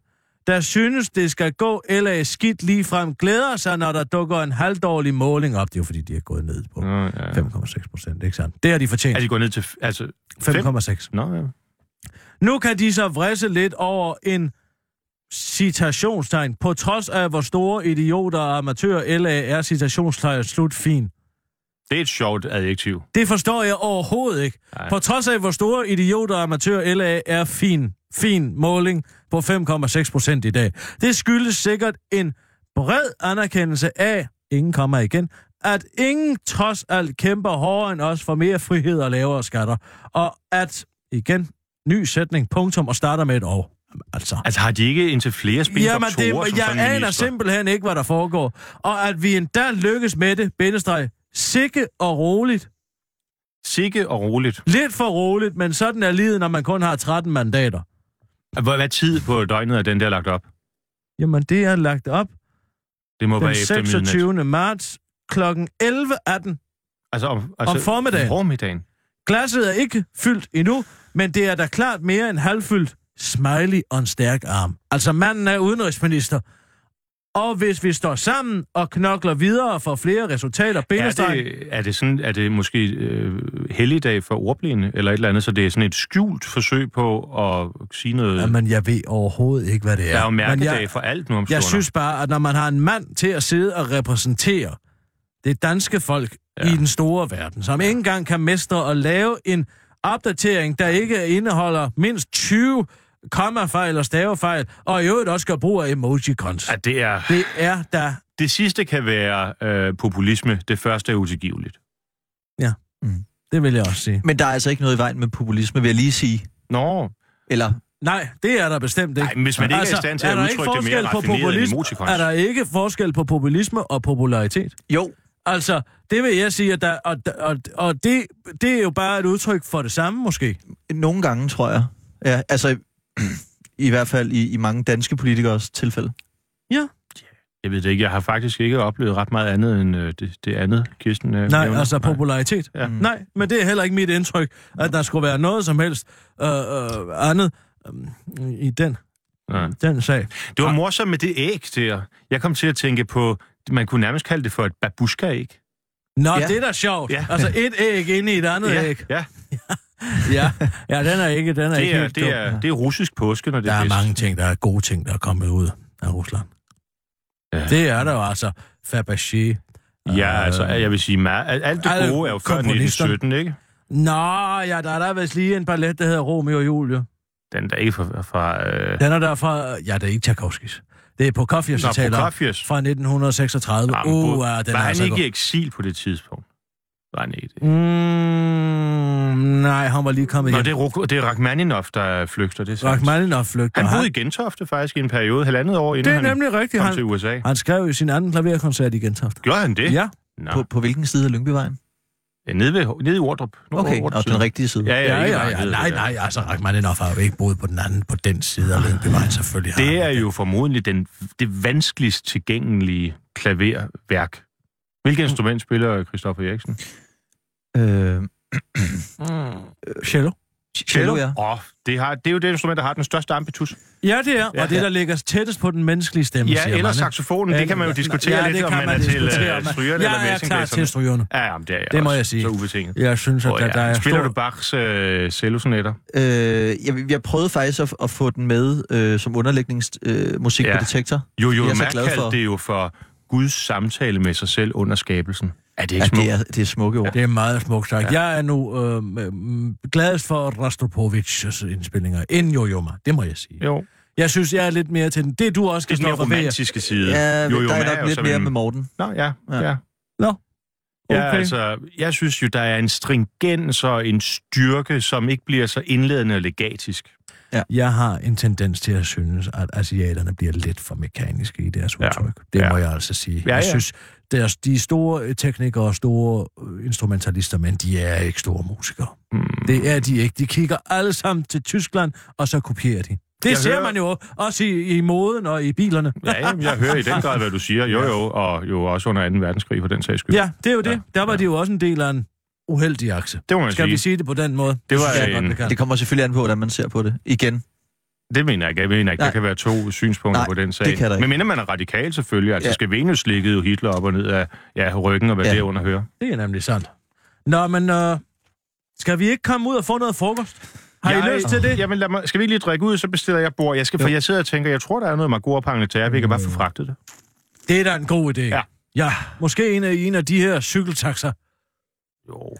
Der synes, det skal gå LA skidt lige frem, glæder sig, når der dukker en halvdårlig måling op. Det er jo fordi, de er gået ned på Nå, ja. 5,6 procent, ikke sandt? Det har de fortjent. Er de gået ned til... Altså, fem? 5,6. Nå, ja. Nu kan de så vrisse lidt over en citationstegn, på trods af, hvor store idioter og amatører LA er citationstegn slut fin. Det er et sjovt adjektiv. Det forstår jeg overhovedet ikke. Nej. På trods af, hvor store idioter og amatør LA er fin, fin måling på 5,6 procent i dag. Det skyldes sikkert en bred anerkendelse af, ingen kommer igen, at ingen trods alt kæmper hårdere end os for mere frihed og lavere skatter. Og at, igen, ny sætning, punktum, og starter med et år. Altså, Altså har de ikke indtil flere Jamen, spindoktorer det, som jeg sådan aner minister? simpelthen ikke, hvad der foregår. Og at vi endda lykkes med det, bindestreg, sikke og roligt. Sikke og roligt. Lidt for roligt, men sådan er livet, når man kun har 13 mandater. Hvor, hvad tid på døgnet er den der lagt op? Jamen, det er lagt op Det må den være efter midnat. 26. marts kl. 11.18. Altså om, altså, Om formiddagen. formiddagen. Glasset er ikke fyldt endnu, men det er da klart mere end halvfyldt. Smiley og en stærk arm. Altså, manden er udenrigsminister. Og hvis vi står sammen og knokler videre for flere resultater, Er bindestreg, det, er det, sådan, er det måske øh, helligdag for ordblinde, eller et eller andet, så det er sådan et skjult forsøg på at sige noget... Jamen, jeg ved overhovedet ikke, hvad det er. der er jo mærkedag jeg, for alt nu om jeg synes bare, at når man har en mand til at sidde og repræsentere det danske folk ja. Ja. i den store verden, som ikke engang kan mestre at lave en opdatering, der ikke indeholder mindst 20 kommafejl og stavefejl, og i øvrigt også gør brug af emojicons. at det, er, Det er da... det sidste kan være øh, populisme, det første er utilgiveligt. Det vil jeg også sige. Men der er altså ikke noget i vejen med populisme, vil jeg lige sige. Nå, Eller, Nej, det er der bestemt ikke. nej, men hvis man ikke er i stand til at Altså, der ikke udtrykke det mere på populisme? Er der ikke forskel på populisme og popularitet? jo, Altså, det vil jeg sige, at der, og, og, og det, det er jo bare et udtryk for det samme, måske. nogle gange, tror jeg. Ja, altså, i hvert fald i, i mange danske politikers tilfælde. Jeg ved det ikke, jeg har faktisk ikke oplevet ret meget andet end øh, det, det andet, Kirsten øh, Nej, nævner. altså popularitet. Ja. Mm. Nej, men det er heller ikke mit indtryk, at der skulle være noget som helst øh, øh, andet øh, i den, Nej. den sag. Det var morsomt med det æg der. Jeg kom til at tænke på, man kunne nærmest kalde det for et babushka-æg. Nå, Ja. det er da sjovt. Ja. Altså et æg inde i et andet Ja, æg. ja. Ja, ja den er ikke, den er Det ikke er, helt det, er, det er russisk påske, når det Der er bedst. mange ting, der er gode ting, der er kommet ud af Rusland. Ja. Det er der jo altså. Fabergé. Ja, altså, jeg vil sige, alt det gode er jo før komponisterne. 1917, ikke? Nå, ja, der er der vist lige en ballet, der hedder Romeo og Julie. Den der ikke fra... fra øh... Den er der fra... Ja, det er ikke Tchaikovskis. Det er Prokofjev, jeg taler om. Prokofjev. Fra 1936. Jamen, Uh, den var er han altså ikke i eksil på det tidspunkt? Var han ikke det? Mm, nej, han var lige kommet Nå, hjem. det er, det er Rachmaninov, der flygter, det er sandt. Rachmaninov flygter. Han boede i Gentofte faktisk i en periode, halvandet år, inden Det er han nemlig rigtigt. kom til Han, USA. han skrev jo sin anden klaverkoncert i Gentofte. Gjorde han det? Ja, Nå. På, på hvilken side af Lyngbyvejen? Ja, nede, ved, nede i Ordrup. Nord- Okay, Ordrup og den rigtige side. Ja, ja, ja, ja, ja. Nej, nej, altså Rachmaninov har jo ikke boet på den anden, på den side af Lyngbyvejen, selvfølgelig. Det han er jo formodentlig den, det vanskeligst tilgængelige klaverværk. Hvilket instrument spiller Christoffer Eriksen? Øh, Cello. cello, ja. Åh, det, har, det er jo det instrument, der har den største ambitus. Ja, det er, Ja, og det, ja. der ligger tættest på den menneskelige stemme, Ja, siger eller man, saxofonen, det kan man jo diskutere ja, lidt, det om kan man, er til uh, strygerne jeg eller er klar til messingblæserne. strygerne. Ja, jamen, det er jeg Det må også, jeg sige. Så ubetinget. Jeg synes, at Oh, der, der er Spiller stor... du Bachs uh, cellosonetter? Øh, jeg, jeg prøvede faktisk at, at få den med øh, som underlægningsmusik øh, musik Ja. på detektor. Jo, jo, Jeg er for- kaldte det jo for Guds samtale med sig selv under skabelsen. Er det ikke Ja, smukt? det er, det er smukke ord. Det er meget smukt sagt. Ja. Ja. Jeg er nu øh, gladest for Rostropovic's indspillinger end Jojo Ma. Det må jeg sige. Jo, Jeg synes, jeg er lidt mere til den. Det er du også, det er den mere Kristoffer Weger. romantiske side. Ja, jo, jo, der er jo nok lidt mere en- med Morten. Nå, ja, Ja. ja. Nå, Ja, okay. altså, jeg synes jo, der er en stringens og en styrke, som ikke bliver så indledende og legatisk. Jeg har en tendens til at synes, at asiaterne bliver lidt for mekaniske i deres Ja. udtryk. Det Ja. må jeg altså sige. Ja, Jeg ja. synes, deres, de er store teknikere og store øh, instrumentalister, men de er ikke store musikere. Hmm. Det er de ikke. De kigger alle sammen til Tyskland, og så kopierer de. Det Jeg ser hører- man jo også i, i moden og i bilerne. Ja, jamen, jeg hører i den grad, hvad du siger. Jo, jo, og jo også under 2. verdenskrig for den sags skyld. Ja, det er jo det. Ja, Der var ja. de jo også en del af en uheldig akse. Det må man Skal sige. vi sige det på den måde? Det var jeg en- godt, vi kan. Det kommer selvfølgelig an på, hvordan man ser på det. Igen. Det mener jeg ikke. Jeg mener ikke, der Nej. kan være to synspunkter Nej, på den sag. det kan der ikke. Men minder man er radikal selvfølgelig. Altså, Ja. skal Venus slikkede jo Hitler op og ned af ja, ryggen og hvad Ja. derunder hører. Det er nemlig sandt. Nå, men øh, skal vi ikke komme ud og få noget frokost? Har I Jeg- lyst til det? Jamen, lad mig, skal vi ikke lige drikke ud, så bestiller jeg bord. Jeg skal, for jeg sidder og tænker, jeg tror, der er noget magorpangende til, vi kan bare få fragtet det. Det er da en god idé. Ja. Ja, måske en af, en af de her cykeltaxer. Jo.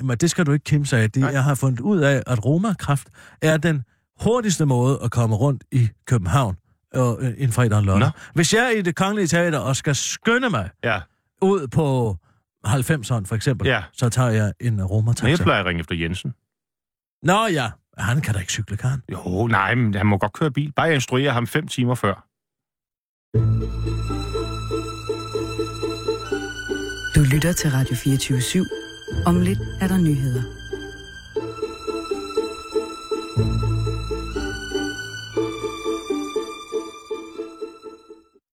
Men det skal du ikke kæmpe sig af. Det, Nej. jeg har fundet ud af, at Roma-kraft er den hurtigste måde at komme rundt i København og, øh, en fredag og lørdag. Nå. Hvis jeg er i det kongelige teater og skal skynde mig Ja. ud på 90'eren for eksempel, Ja. så tager jeg en Men jeg plejer at ringe efter Jensen. Nå ja, han kan da ikke cykle, kan han? Jo, nej, men han må godt køre bil. Bare jeg instruerer ham fem timer før. Du lytter til Radio 24 /7. Om lidt er der nyheder.